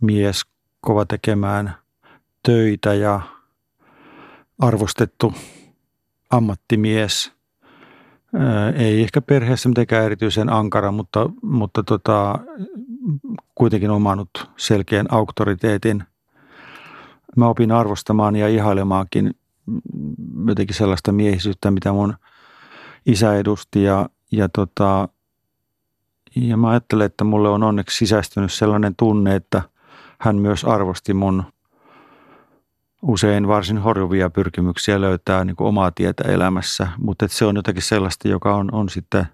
mies, kova tekemään töitä ja arvostettu ammattimies. Ei ehkä perheessä mitenkään erityisen ankara, mutta, mutta tota, kuitenkin omannut selkeän auktoriteetin. Mä opin arvostamaan ja ihailemaankin jotenkin sellaista miehisyyttä, mitä mun isä edusti ja, ja, tota, ja mä ajattelen, että mulle on onneksi sisäistynyt sellainen tunne, että hän myös arvosti mun usein varsin horjuvia pyrkimyksiä löytää niin kuin omaa tietä elämässä, mutta se on jotakin sellaista, joka on, on sitten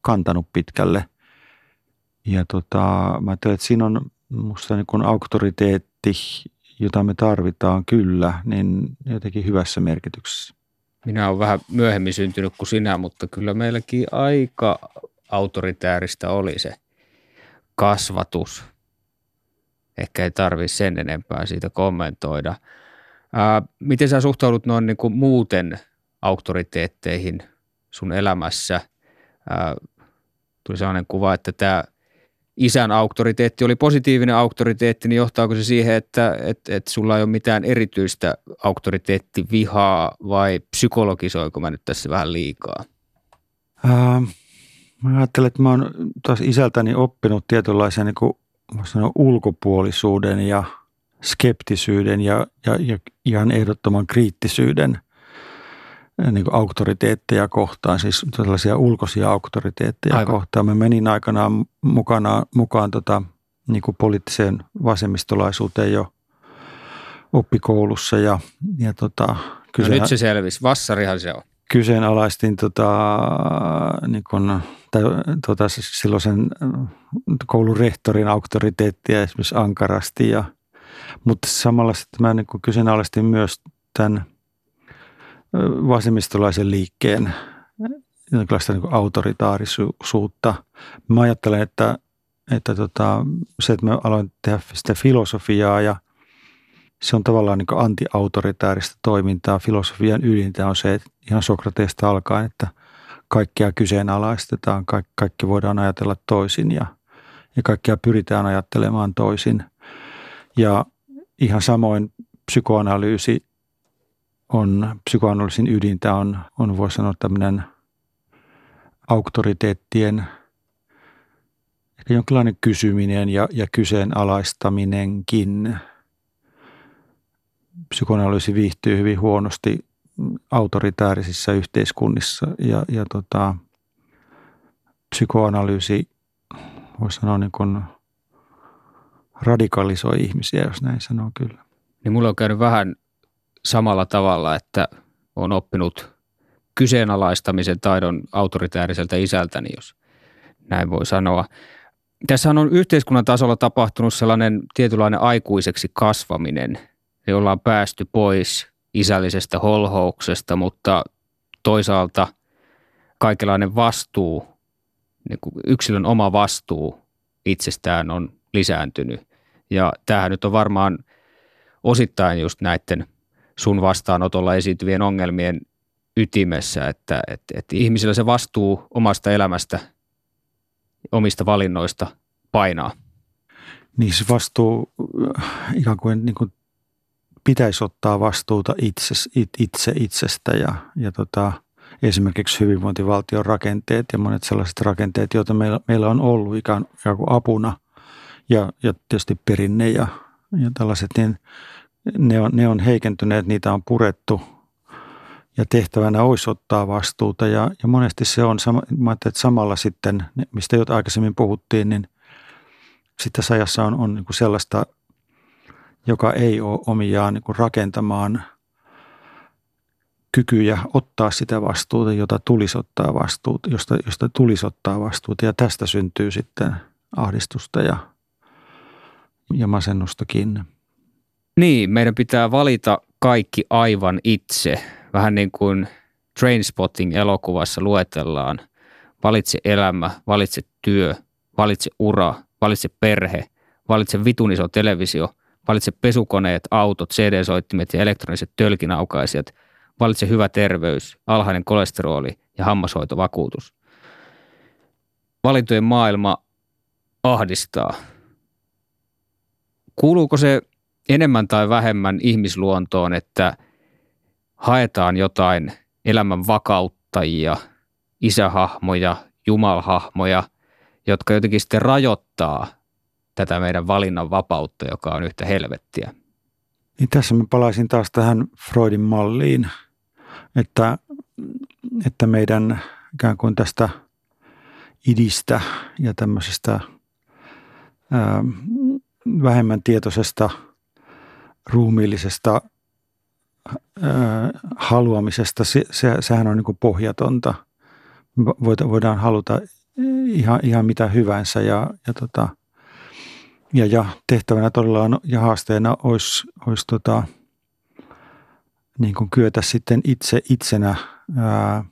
kantanut pitkälle. Ja tota, mä ajattelen, että siinä on musta niin kuin auktoriteetti, jota me tarvitaan kyllä, niin jotenkin hyvässä merkityksessä. Minä olen vähän myöhemmin syntynyt kuin sinä, mutta kyllä meilläkin aika autoritääristä oli se kasvatus ehkä ei tarvitse sen enempää siitä kommentoida. Ää, miten sä suhtaudut noin niin kuin muuten auktoriteetteihin sun elämässä? Ää, tuli sellainen kuva, että tämä isän auktoriteetti oli positiivinen auktoriteetti, niin johtaako se siihen, että, että, että sulla ei ole mitään erityistä auktoriteettivihaa vai psykologisoiko mä nyt tässä vähän liikaa? Ää, mä ajattelen, että mä oon taas isältäni oppinut tietynlaisen niin sanoa, ulkopuolisuuden ja skeptisyyden ja, ja, ja ihan ehdottoman kriittisyyden niin kuin auktoriteetteja kohtaan, siis tällaisia ulkoisia auktoriteetteja Aivan. kohtaan. Mä menin aikanaan mukana, mukaan tota, niin kuin poliittiseen vasemmistolaisuuteen jo oppikoulussa ja, ja tota, kyse, no nyt se selvisi, vassarihan se on. Kyseenalaistin tota, niin kuin, tai, tota, silloisen koulun rehtorin auktoriteettia esimerkiksi ankarasti ja mutta samalla sitten mä niin kyseenalaistin myös tämän vasemmistolaisen liikkeen jonkinlaista niin autoritaarisuutta. Mä ajattelen, että, että tota, se, että mä aloin tehdä sitä filosofiaa ja se on tavallaan niin anti-autoritaarista toimintaa. Filosofian ydintä on se, että ihan Sokrateesta alkaen, että kaikkea kyseenalaistetaan, kaikki, kaikki voidaan ajatella toisin ja, ja kaikkea pyritään ajattelemaan toisin. Ja ihan samoin psykoanalyysi on, psykoanalyysin ydintä on, on voisi sanoa tämmöinen auktoriteettien ehkä jonkinlainen kysyminen ja, ja kyseenalaistaminenkin. Psykoanalyysi viihtyy hyvin huonosti autoritäärisissa yhteiskunnissa ja, ja tota, psykoanalyysi voisi sanoa niin kuin radikalisoi ihmisiä, jos näin sanoo kyllä. Niin mulla on käynyt vähän samalla tavalla, että on oppinut kyseenalaistamisen taidon autoritääriseltä isältäni, jos näin voi sanoa. Tässä on yhteiskunnan tasolla tapahtunut sellainen tietynlainen aikuiseksi kasvaminen, jolla on päästy pois isällisestä holhouksesta, mutta toisaalta kaikenlainen vastuu, niin kuin yksilön oma vastuu itsestään on lisääntynyt. Ja tämähän nyt on varmaan osittain just näiden sun vastaanotolla esiintyvien ongelmien ytimessä, että, että, että ihmisillä se vastuu omasta elämästä, omista valinnoista painaa. Niin se vastuu äh, ikään kuin, niin kuin pitäisi ottaa vastuuta itse, itse itsestä ja, ja tota, esimerkiksi hyvinvointivaltion rakenteet ja monet sellaiset rakenteet, joita meillä, meillä on ollut ikään, kuin apuna ja, ja tietysti perinne ja, ja tällaiset, niin ne on, ne on heikentyneet, niitä on purettu ja tehtävänä olisi ottaa vastuuta ja, ja monesti se on, mä että samalla sitten, mistä jo aikaisemmin puhuttiin, niin sitten tässä ajassa on, on niin kuin sellaista, joka ei ole omiaan niin kuin rakentamaan kykyjä ottaa sitä vastuuta, jota tulisi ottaa vastuuta, josta, josta tulisi ottaa vastuuta ja tästä syntyy sitten ahdistusta ja, ja masennustakin. Niin, meidän pitää valita kaikki aivan itse. Vähän niin kuin Trainspotting-elokuvassa luetellaan. Valitse elämä, valitse työ, valitse ura, valitse perhe, valitse vitun iso televisio, valitse pesukoneet, autot, CD-soittimet ja elektroniset tölkinaukaisijat, valitse hyvä terveys, alhainen kolesteroli ja hammashoitovakuutus. Valintojen maailma ahdistaa. Kuuluuko se enemmän tai vähemmän ihmisluontoon, että haetaan jotain elämän vakauttajia, isähahmoja, jumalhahmoja, jotka jotenkin sitten rajoittaa tätä meidän valinnan vapautta, joka on yhtä helvettiä. Niin tässä mä palaisin taas tähän Freudin malliin, että, että meidän ikään kuin tästä idistä ja tämmöisestä ää, vähemmän tietoisesta – ruumiillisesta haluamisesta, se, se, sehän on niin kuin pohjatonta. Voidaan haluta ihan, ihan mitä hyvänsä ja, ja, tota, ja, ja tehtävänä todella on, ja haasteena olisi, olisi tota, niin kuin kyetä sitten itse itsenä ää,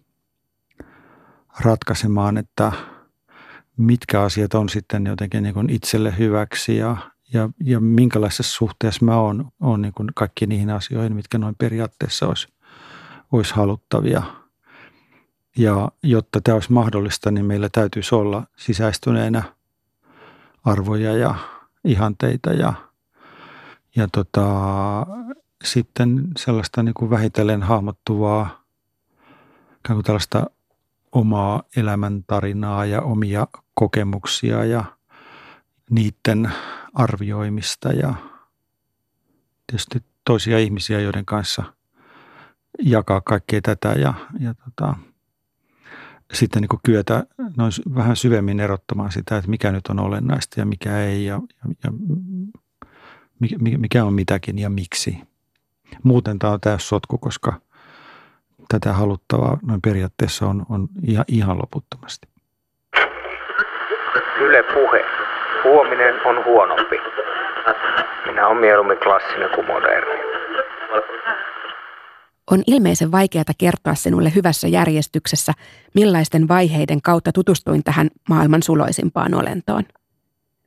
ratkaisemaan, että mitkä asiat on sitten jotenkin niin kuin itselle hyväksi ja, ja, ja minkälaisessa suhteessa mä oon, oon niin kuin kaikki niihin asioihin, mitkä noin periaatteessa olisi, olisi haluttavia. Ja jotta tämä olisi mahdollista, niin meillä täytyisi olla sisäistyneenä arvoja ja ihanteita ja, ja tota, sitten sellaista niin kuin vähitellen hahmottuvaa ikään kuin tällaista omaa elämäntarinaa ja omia kokemuksia ja niiden arvioimista ja tietysti toisia ihmisiä, joiden kanssa jakaa kaikkea tätä ja, ja tota, sitten niin kyetä noin vähän syvemmin erottamaan sitä, että mikä nyt on olennaista ja mikä ei ja, ja, ja mikä on mitäkin ja miksi. Muuten tämä on täys sotku, koska tätä haluttavaa noin periaatteessa on, on ihan, ihan loputtomasti. Yle puhe. Huominen on huonompi. Minä olen mieluummin klassinen kuin moderni. On ilmeisen vaikeaa kertoa sinulle hyvässä järjestyksessä, millaisten vaiheiden kautta tutustuin tähän maailman suloisimpaan olentoon.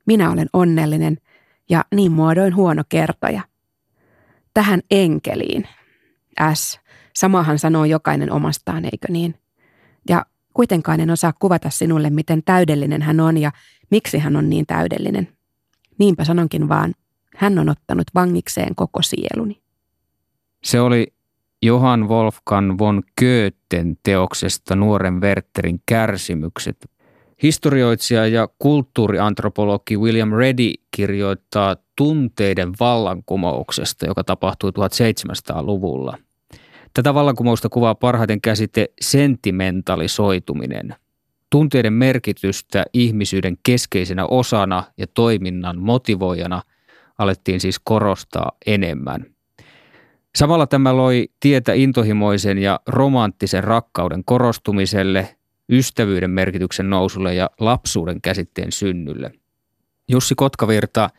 Minä olen onnellinen ja niin muodoin huono kertoja. Tähän enkeliin. S. Samahan sanoo jokainen omastaan, eikö niin? Ja kuitenkaan en osaa kuvata sinulle, miten täydellinen hän on ja miksi hän on niin täydellinen. Niinpä sanonkin vaan, hän on ottanut vangikseen koko sieluni. Se oli Johan Wolfgang von Goethen teoksesta Nuoren Werterin kärsimykset. Historioitsija ja kulttuuriantropologi William Reddy kirjoittaa tunteiden vallankumouksesta, joka tapahtui 1700-luvulla. Tätä vallankumousta kuvaa parhaiten käsite sentimentalisoituminen. Tunteiden merkitystä ihmisyyden keskeisenä osana ja toiminnan motivoijana alettiin siis korostaa enemmän – Samalla tämä loi tietä intohimoisen ja romanttisen rakkauden korostumiselle, ystävyyden merkityksen nousulle ja lapsuuden käsitteen synnylle. Jussi Kotkavirta,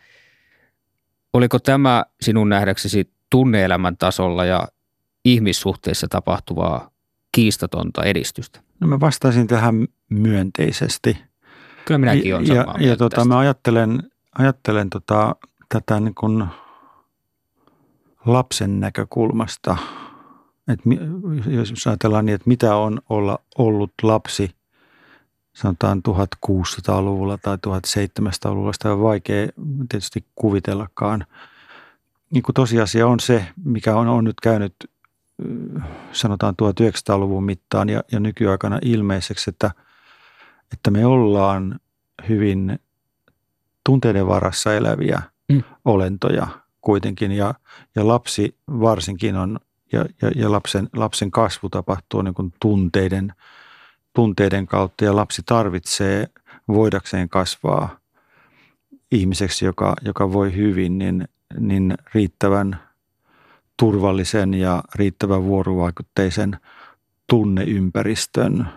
oliko tämä sinun nähdäksesi tunneelämän tasolla ja ihmissuhteissa tapahtuvaa kiistatonta edistystä? No mä vastaisin tähän myönteisesti. Kyllä minäkin olen Ja, ja tota, mä ajattelen, ajattelen tota, tätä niin kuin – lapsen näkökulmasta, että jos ajatellaan niin, että mitä on olla ollut lapsi, sanotaan 1600-luvulla tai 1700-luvulla, sitä on vaikea tietysti kuvitellakaan. Niin kuin tosiasia on se, mikä on, on nyt käynyt sanotaan 1900-luvun mittaan ja, ja nykyaikana ilmeiseksi, että, että me ollaan hyvin tunteiden varassa eläviä mm. olentoja – kuitenkin ja, ja lapsi varsinkin on ja, ja, ja lapsen, lapsen kasvu tapahtuu niin kuin tunteiden, tunteiden kautta ja lapsi tarvitsee voidakseen kasvaa ihmiseksi, joka, joka voi hyvin, niin, niin riittävän turvallisen ja riittävän vuorovaikutteisen tunneympäristön.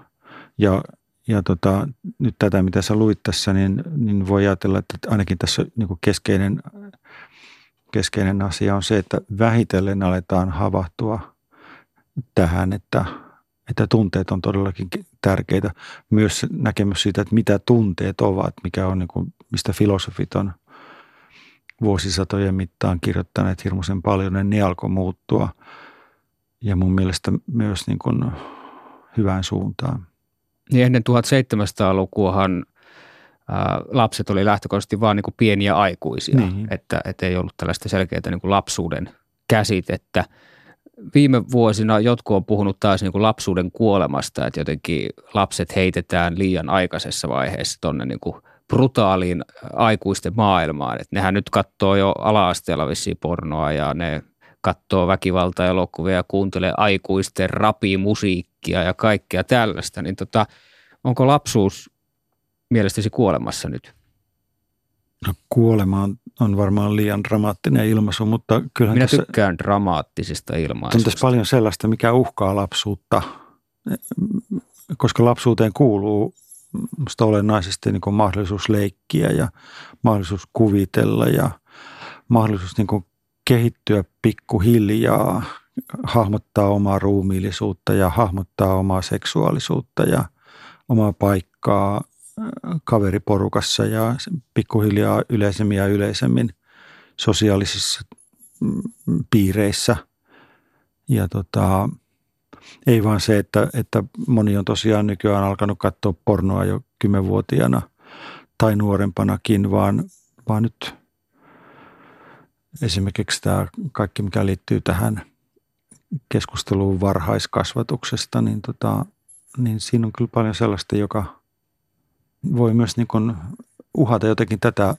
Ja, ja tota, nyt tätä, mitä sä luit tässä, niin, niin voi ajatella, että ainakin tässä niin keskeinen keskeinen asia on se, että vähitellen aletaan havahtua tähän, että, että tunteet on todellakin tärkeitä. Myös näkemys siitä, että mitä tunteet ovat, mikä on niin kuin, mistä filosofit on vuosisatojen mittaan kirjoittaneet hirmuisen paljon, niin ne alkoi muuttua. Ja mun mielestä myös niin kuin hyvään suuntaan. Niin ennen 1700-lukuahan lapset oli lähtökohtaisesti vain niin pieniä aikuisia, niin. että, että ei ollut tällaista selkeää niin kuin lapsuuden käsitettä. Viime vuosina jotkut on puhunut taas niin kuin lapsuuden kuolemasta, että jotenkin lapset heitetään liian aikaisessa vaiheessa tuonne niin kuin brutaaliin aikuisten maailmaan. Että nehän nyt katsoo jo ala-asteella vissiin pornoa ja ne katsoo väkivalta-elokuvia ja kuuntelee aikuisten rapimusiikkia ja kaikkea tällaista. Niin tota, onko lapsuus mielestäsi kuolemassa nyt? No kuolema on, on varmaan liian dramaattinen ilmaisu, mutta kyllähän Minä tässä, tykkään dramaattisista ilmaisuista. On tässä paljon sellaista, mikä uhkaa lapsuutta, koska lapsuuteen kuuluu musta olennaisesti niin kuin mahdollisuus leikkiä ja mahdollisuus kuvitella ja mahdollisuus niin kuin kehittyä pikkuhiljaa, hahmottaa omaa ruumiillisuutta ja hahmottaa omaa seksuaalisuutta ja omaa paikkaa kaveriporukassa ja pikkuhiljaa yleisemmin ja yleisemmin sosiaalisissa mm, piireissä. Ja tota, ei vaan se, että, että moni on tosiaan nykyään alkanut katsoa pornoa jo kymmenvuotiaana tai nuorempanakin, vaan, vaan nyt esimerkiksi tämä kaikki, mikä liittyy tähän keskusteluun varhaiskasvatuksesta, niin, tota, niin siinä on kyllä paljon sellaista, joka voi myös niin kuin uhata jotenkin tätä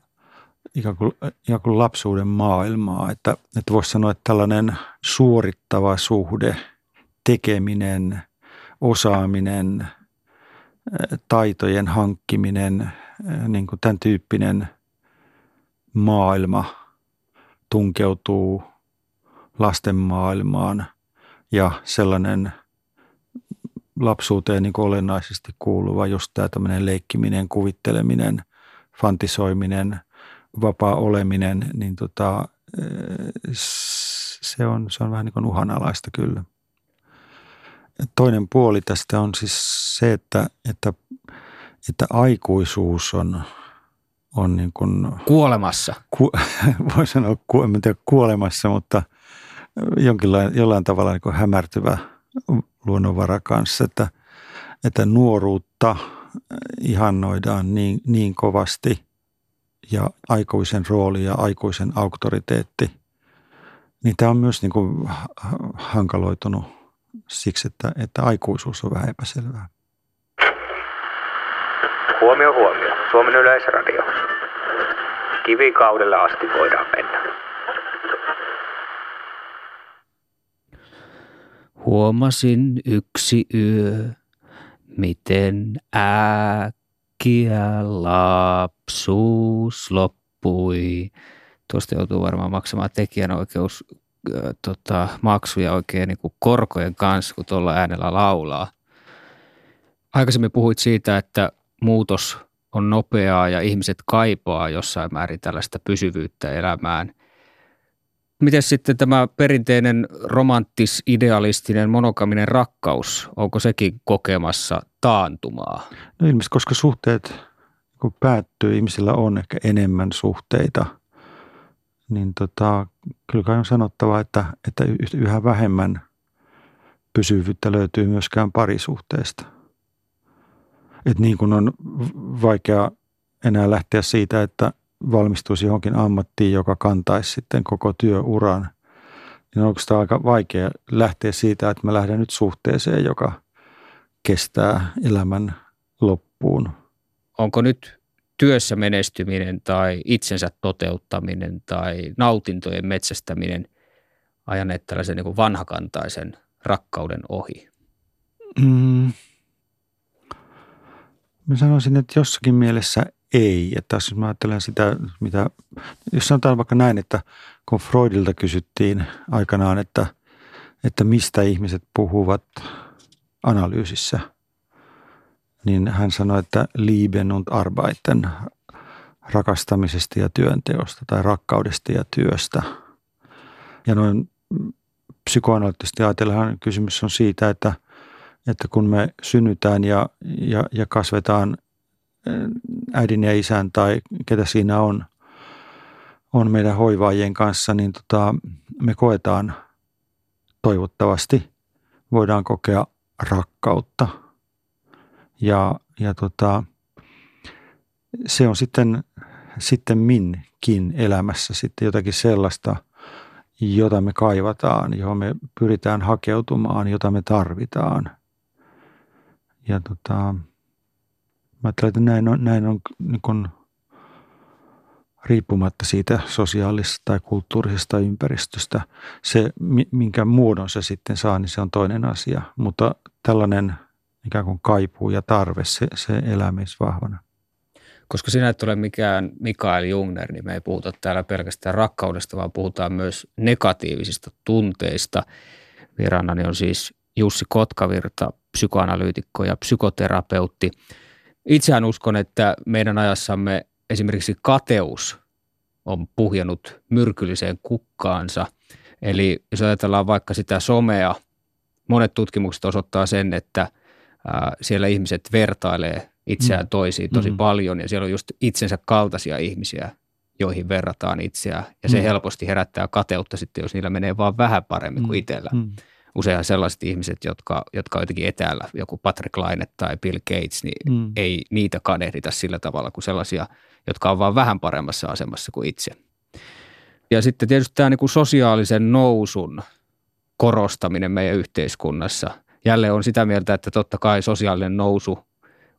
ikään kuin, ikään kuin lapsuuden maailmaa. Että, että voisi sanoa, että tällainen suorittava suhde, tekeminen, osaaminen, taitojen hankkiminen, niin kuin tämän tyyppinen maailma tunkeutuu lasten maailmaan ja sellainen lapsuuteen niin olennaisesti kuuluva just tämä tämmöinen leikkiminen, kuvitteleminen, fantisoiminen, vapaa oleminen, niin tota, se, on, se on vähän niin kuin uhanalaista kyllä. Toinen puoli tästä on siis se, että, että, että aikuisuus on, on niin kuin, Kuolemassa. Ku, voi sanoa, ku, en tiedä kuolemassa, mutta jonkinlain, jollain tavalla niin kuin hämärtyvä luonnonvara kanssa, että, että nuoruutta ihannoidaan niin, niin kovasti ja aikuisen rooli ja aikuisen auktoriteetti, niin tämä on myös niin kuin hankaloitunut siksi, että, että aikuisuus on vähän epäselvää. Huomio, huomio. Suomen yleisradio. Kivikaudelle asti voidaan mennä. Huomasin yksi yö, miten äkkiä lapsuus loppui. Tuosta joutuu varmaan maksamaan tekijänoikeus tota, maksuja oikein niin kuin korkojen kanssa, kun tuolla äänellä laulaa. Aikaisemmin puhuit siitä, että muutos on nopeaa ja ihmiset kaipaa jossain määrin tällaista pysyvyyttä elämään. Miten sitten tämä perinteinen romanttis, idealistinen, monokaminen rakkaus, onko sekin kokemassa taantumaa? No ilmeisesti, koska suhteet kun päättyy, ihmisillä on ehkä enemmän suhteita, niin tota, kyllä kai on sanottava, että, että yhä vähemmän pysyvyyttä löytyy myöskään parisuhteesta. Et niin kuin on vaikea enää lähteä siitä, että valmistuisi johonkin ammattiin, joka kantaisi sitten koko työuran, niin onko sitä aika vaikea lähteä siitä, että mä lähden nyt suhteeseen, joka kestää elämän loppuun. Onko nyt työssä menestyminen tai itsensä toteuttaminen tai nautintojen metsästäminen ajaneet tällaisen niin vanhakantaisen rakkauden ohi? Mm. Mä sanoisin, että jossakin mielessä ei. Että jos mä ajattelen sitä, mitä, jos sanotaan vaikka näin, että kun Freudilta kysyttiin aikanaan, että, että mistä ihmiset puhuvat analyysissä, niin hän sanoi, että Lieben und Arbeiten, rakastamisesta ja työnteosta tai rakkaudesta ja työstä. Ja noin psykoanalyyttisesti ajatellaan kysymys on siitä, että, että kun me synnytään ja, ja, ja kasvetaan – äidin ja isän tai ketä siinä on, on meidän hoivaajien kanssa, niin tota, me koetaan toivottavasti, voidaan kokea rakkautta. Ja, ja tota, se on sitten, sitten minkin elämässä sitten jotakin sellaista, jota me kaivataan, johon me pyritään hakeutumaan, jota me tarvitaan. Ja tota, Mä ajattelen, että näin on, näin on niin kuin, riippumatta siitä sosiaalisesta tai kulttuurisesta ympäristöstä. Se, minkä muodon se sitten saa, niin se on toinen asia. Mutta tällainen ikään kuin kaipuu ja tarve, se, se elää meissä vahvana. Koska sinä et ole mikään Mikael Jungner, niin me ei puhuta täällä pelkästään rakkaudesta, vaan puhutaan myös negatiivisista tunteista. Vieraanani on siis Jussi Kotkavirta, psykoanalyytikko ja psykoterapeutti. Itsehän uskon, että meidän ajassamme esimerkiksi kateus on puhjannut myrkylliseen kukkaansa. Eli jos ajatellaan vaikka sitä somea, monet tutkimukset osoittaa sen, että siellä ihmiset vertailee itseään mm. toisiin tosi mm. paljon ja siellä on just itsensä kaltaisia ihmisiä, joihin verrataan itseään. Ja se mm. helposti herättää kateutta sitten, jos niillä menee vaan vähän paremmin mm. kuin itsellä. Mm. Useinhan sellaiset ihmiset, jotka, jotka on jotenkin etäällä, joku Patrick Laine tai Bill Gates, niin mm. ei niitä kadehdita sillä tavalla kuin sellaisia, jotka on vaan vähän paremmassa asemassa kuin itse. Ja sitten tietysti tämä niin kuin sosiaalisen nousun korostaminen meidän yhteiskunnassa. Jälleen on sitä mieltä, että totta kai sosiaalinen nousu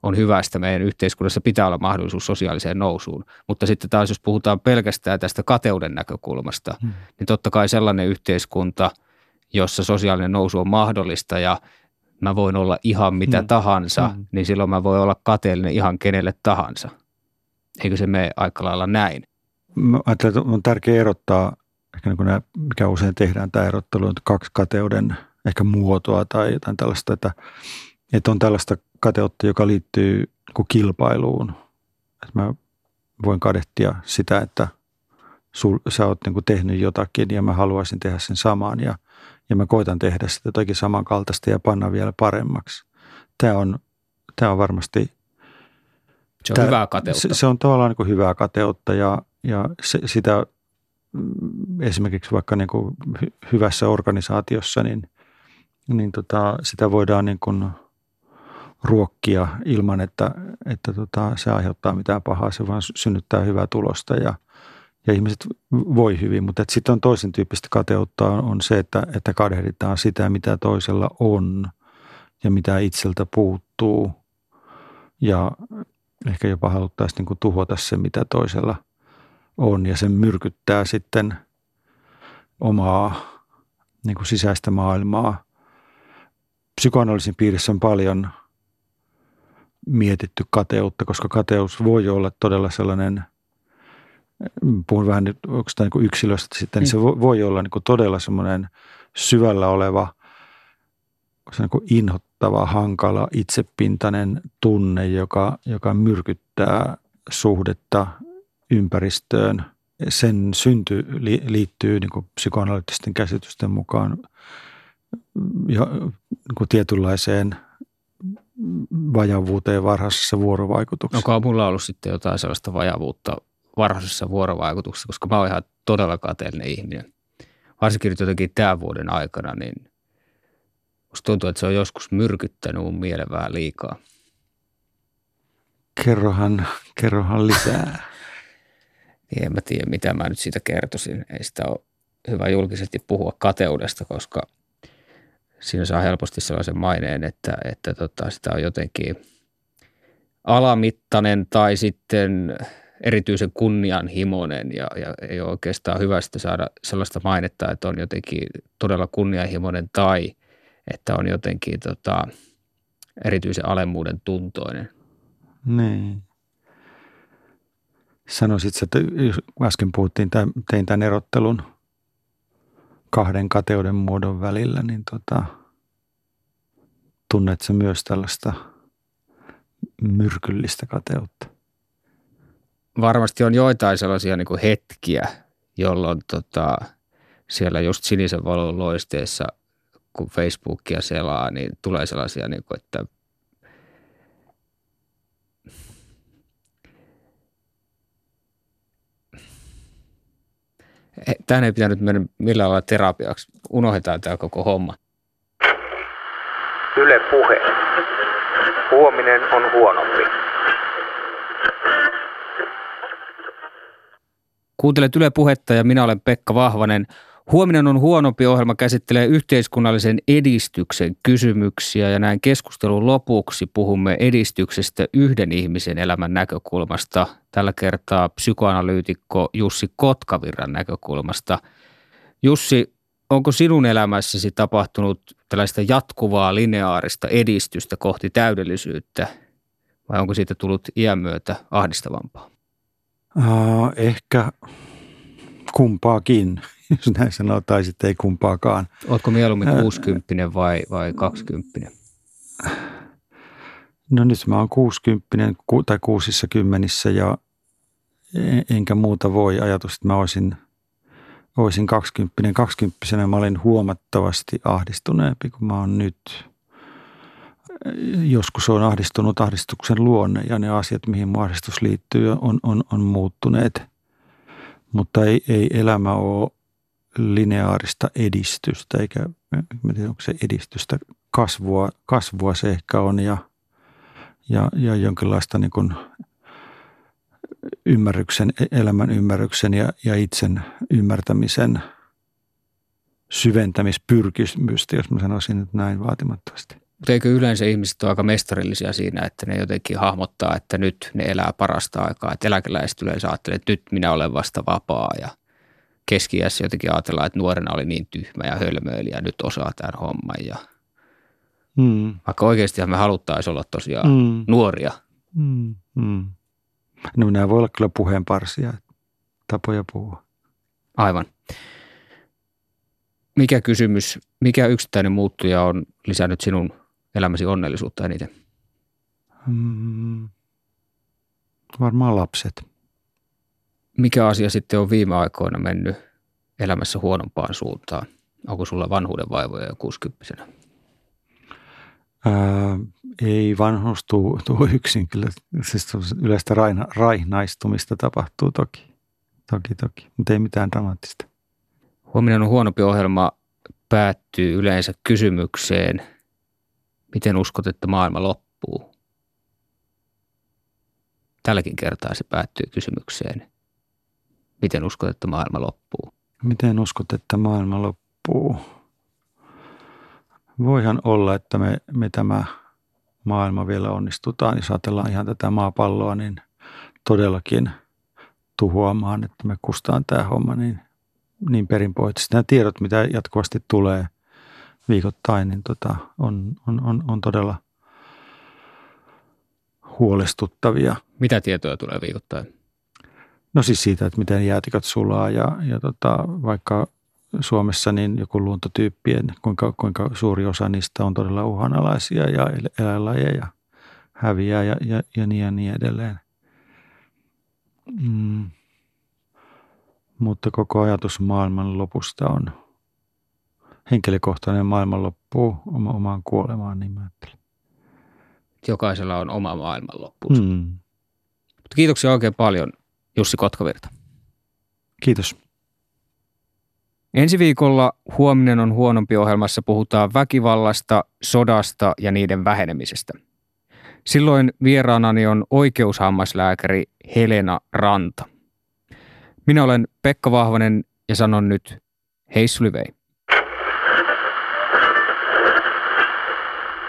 on hyvästä. Meidän yhteiskunnassa pitää olla mahdollisuus sosiaaliseen nousuun. Mutta sitten taas, jos puhutaan pelkästään tästä kateuden näkökulmasta, hmm. niin totta kai sellainen yhteiskunta, jossa sosiaalinen nousu on mahdollista ja mä voin olla ihan mitä hmm. tahansa, hmm. niin silloin mä voin olla kateellinen ihan kenelle tahansa. Eikö se mene aika lailla näin? Mä ajattelen, että on tärkeää erottaa, ehkä niin kuin nämä, mikä usein tehdään tämä erottelu, on kaksi kateuden ehkä muotoa tai jotain tällaista, että, että on tällaista kateutta, joka liittyy kilpailuun. Että mä voin kadehtia sitä, että sul, sä oot niin tehnyt jotakin ja mä haluaisin tehdä sen samaan ja, ja mä koitan tehdä sitä jotakin samankaltaista ja panna vielä paremmaksi. Tämä on, tämä on varmasti... Se on tämä, hyvää kateutta. Se, se on tavallaan niin hyvää kateutta ja, ja se, sitä mm, esimerkiksi vaikka niin kuin hyvässä organisaatiossa, niin, niin tota, sitä voidaan niin kuin – ruokkia ilman, että, että tota, se aiheuttaa mitään pahaa. Se vaan synnyttää hyvää tulosta ja, ja ihmiset voi hyvin. Mutta sitten on toisen tyyppistä kateutta on, se, että, että kadehditaan sitä, mitä toisella on ja mitä itseltä puuttuu. Ja ehkä jopa haluttaisiin niin tuhota se, mitä toisella on ja sen myrkyttää sitten omaa niin kuin sisäistä maailmaa. Psykoanalyysin piirissä on paljon – mietitty kateutta, koska kateus voi olla todella sellainen, puhun vähän nyt oikeastaan niin yksilöstä sitten, niin se mm. voi olla niin kuin todella semmoinen syvällä oleva, se niin inhottava, hankala, itsepintainen tunne, joka, joka myrkyttää suhdetta ympäristöön. Sen synty liittyy niin kuin psykoanalyyttisten käsitysten mukaan jo, niin kuin tietynlaiseen – vajavuuteen varhaisessa vuorovaikutuksessa. Onko mulla ollut sitten jotain sellaista vajavuutta varhaisessa vuorovaikutuksessa, koska mä oon ihan todella kateellinen ihminen. Varsinkin nyt jotenkin tämän vuoden aikana, niin musta tuntuu, että se on joskus myrkyttänyt mun mielen vähän liikaa. Kerrohan, kerrohan lisää. niin en mä tiedä, mitä mä nyt siitä kertoisin. Ei sitä ole hyvä julkisesti puhua kateudesta, koska – siinä saa helposti sellaisen maineen, että, että tota, sitä on jotenkin alamittainen tai sitten erityisen kunnianhimoinen ja, ja ei ole oikeastaan hyvä saada sellaista mainetta, että on jotenkin todella kunnianhimoinen tai että on jotenkin tota, erityisen alemmuuden tuntoinen. Niin. Sanoisit, että äsken puhuttiin, tein tämän erottelun kahden kateuden muodon välillä, niin tota, tunnet sä myös tällaista myrkyllistä kateutta? Varmasti on joitain sellaisia niin hetkiä, jolloin tota, siellä just sinisen valon loisteessa, kun Facebookia selaa, niin tulee sellaisia, niin kuin, että Tähän ei pitänyt mennä millään lailla terapiaksi. Unohdetaan tämä koko homma. Yle Puhe. Huominen on huonompi. Kuuntelet Yle Puhetta ja minä olen Pekka Vahvanen. Huominen on huonompi ohjelma käsittelee yhteiskunnallisen edistyksen kysymyksiä ja näin keskustelun lopuksi puhumme edistyksestä yhden ihmisen elämän näkökulmasta. Tällä kertaa psykoanalyytikko Jussi Kotkavirran näkökulmasta. Jussi, onko sinun elämässäsi tapahtunut tällaista jatkuvaa lineaarista edistystä kohti täydellisyyttä vai onko siitä tullut iän myötä ahdistavampaa? Uh, ehkä kumpaakin, jos näin sanoo, tai sitten ei kumpaakaan. Oletko mieluummin 60 vai, vai 20? No nyt mä oon 60 tai kuusissa kymmenissä ja enkä muuta voi ajatus, että mä olisin – olisin 20. 20 mä olin huomattavasti ahdistuneempi kuin mä oon nyt. Joskus on ahdistunut ahdistuksen luonne ja ne asiat, mihin mun ahdistus liittyy, on, on, on muuttuneet. Mutta ei, ei elämä ole lineaarista edistystä, eikä mä tiedä, onko se edistystä, kasvua, kasvua se ehkä on ja, ja, ja jonkinlaista niin kuin ymmärryksen, elämän ymmärryksen ja, ja itsen ymmärtämisen syventämispyrkimystä, jos mä sanoisin nyt näin vaatimattomasti. Mutta eikö yleensä ihmiset ole aika mestarillisia siinä, että ne jotenkin hahmottaa, että nyt ne elää parasta aikaa. Että eläkeläiset yleensä ajattelee, että nyt minä olen vasta vapaa ja keski jotenkin ajatellaan, että nuorena oli niin tyhmä ja hölmöili ja nyt osaa tämän homman. Ja mm. Vaikka oikeasti me haluttaisiin olla tosiaan mm. nuoria. Mm. Mm. No nämä voi olla kyllä puheenparsia, tapoja puhua. Aivan. Mikä kysymys, mikä yksittäinen muuttuja on lisännyt sinun elämäsi onnellisuutta eniten? Hmm. Varmaan lapset. Mikä asia sitten on viime aikoina mennyt elämässä huonompaan suuntaan? Onko sulla vanhuuden vaivoja jo 60 Ää, ei vanhuus tuu, tuu yksin kyllä. Siis yleistä raina, raihnaistumista tapahtuu toki. Toki, toki. Mutta ei mitään dramaattista. Huominen on huonompi ohjelma päättyy yleensä kysymykseen, miten uskot, että maailma loppuu? Tälläkin kertaa se päättyy kysymykseen, miten uskot, että maailma loppuu? Miten uskot, että maailma loppuu? Voihan olla, että me, me tämä maailma vielä onnistutaan, jos ajatellaan ihan tätä maapalloa, niin todellakin tuhoamaan, että me kustaan tämä homma niin, niin perinpohjaisesti. Nämä tiedot, mitä jatkuvasti tulee viikoittain, niin tota, on, on, on, on todella huolestuttavia. Mitä tietoja tulee viikoittain? No siis siitä, että miten jäätiköt sulaa ja, ja tota, vaikka Suomessa niin joku luontotyyppien, kuinka, kuinka suuri osa niistä on todella uhanalaisia ja eläinlajeja häviää ja, ja, ja niin ja niin edelleen. Mm. Mutta koko ajatus maailman lopusta on henkilökohtainen maailman loppuu oma, omaan kuolemaan, niin mä ajattelen. Jokaisella on oma maailmanloppuunsa. Mm. Kiitoksia oikein paljon Jussi Kotkavirta. Kiitos. Ensi viikolla Huominen on huonompi ohjelmassa puhutaan väkivallasta, sodasta ja niiden vähenemisestä. Silloin vieraanani on oikeushammaslääkäri Helena Ranta. Minä olen Pekka Vahvanen ja sanon nyt hei Slyvei.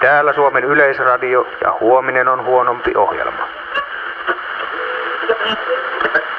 Täällä Suomen Yleisradio ja huominen on huonompi ohjelma. Thank you.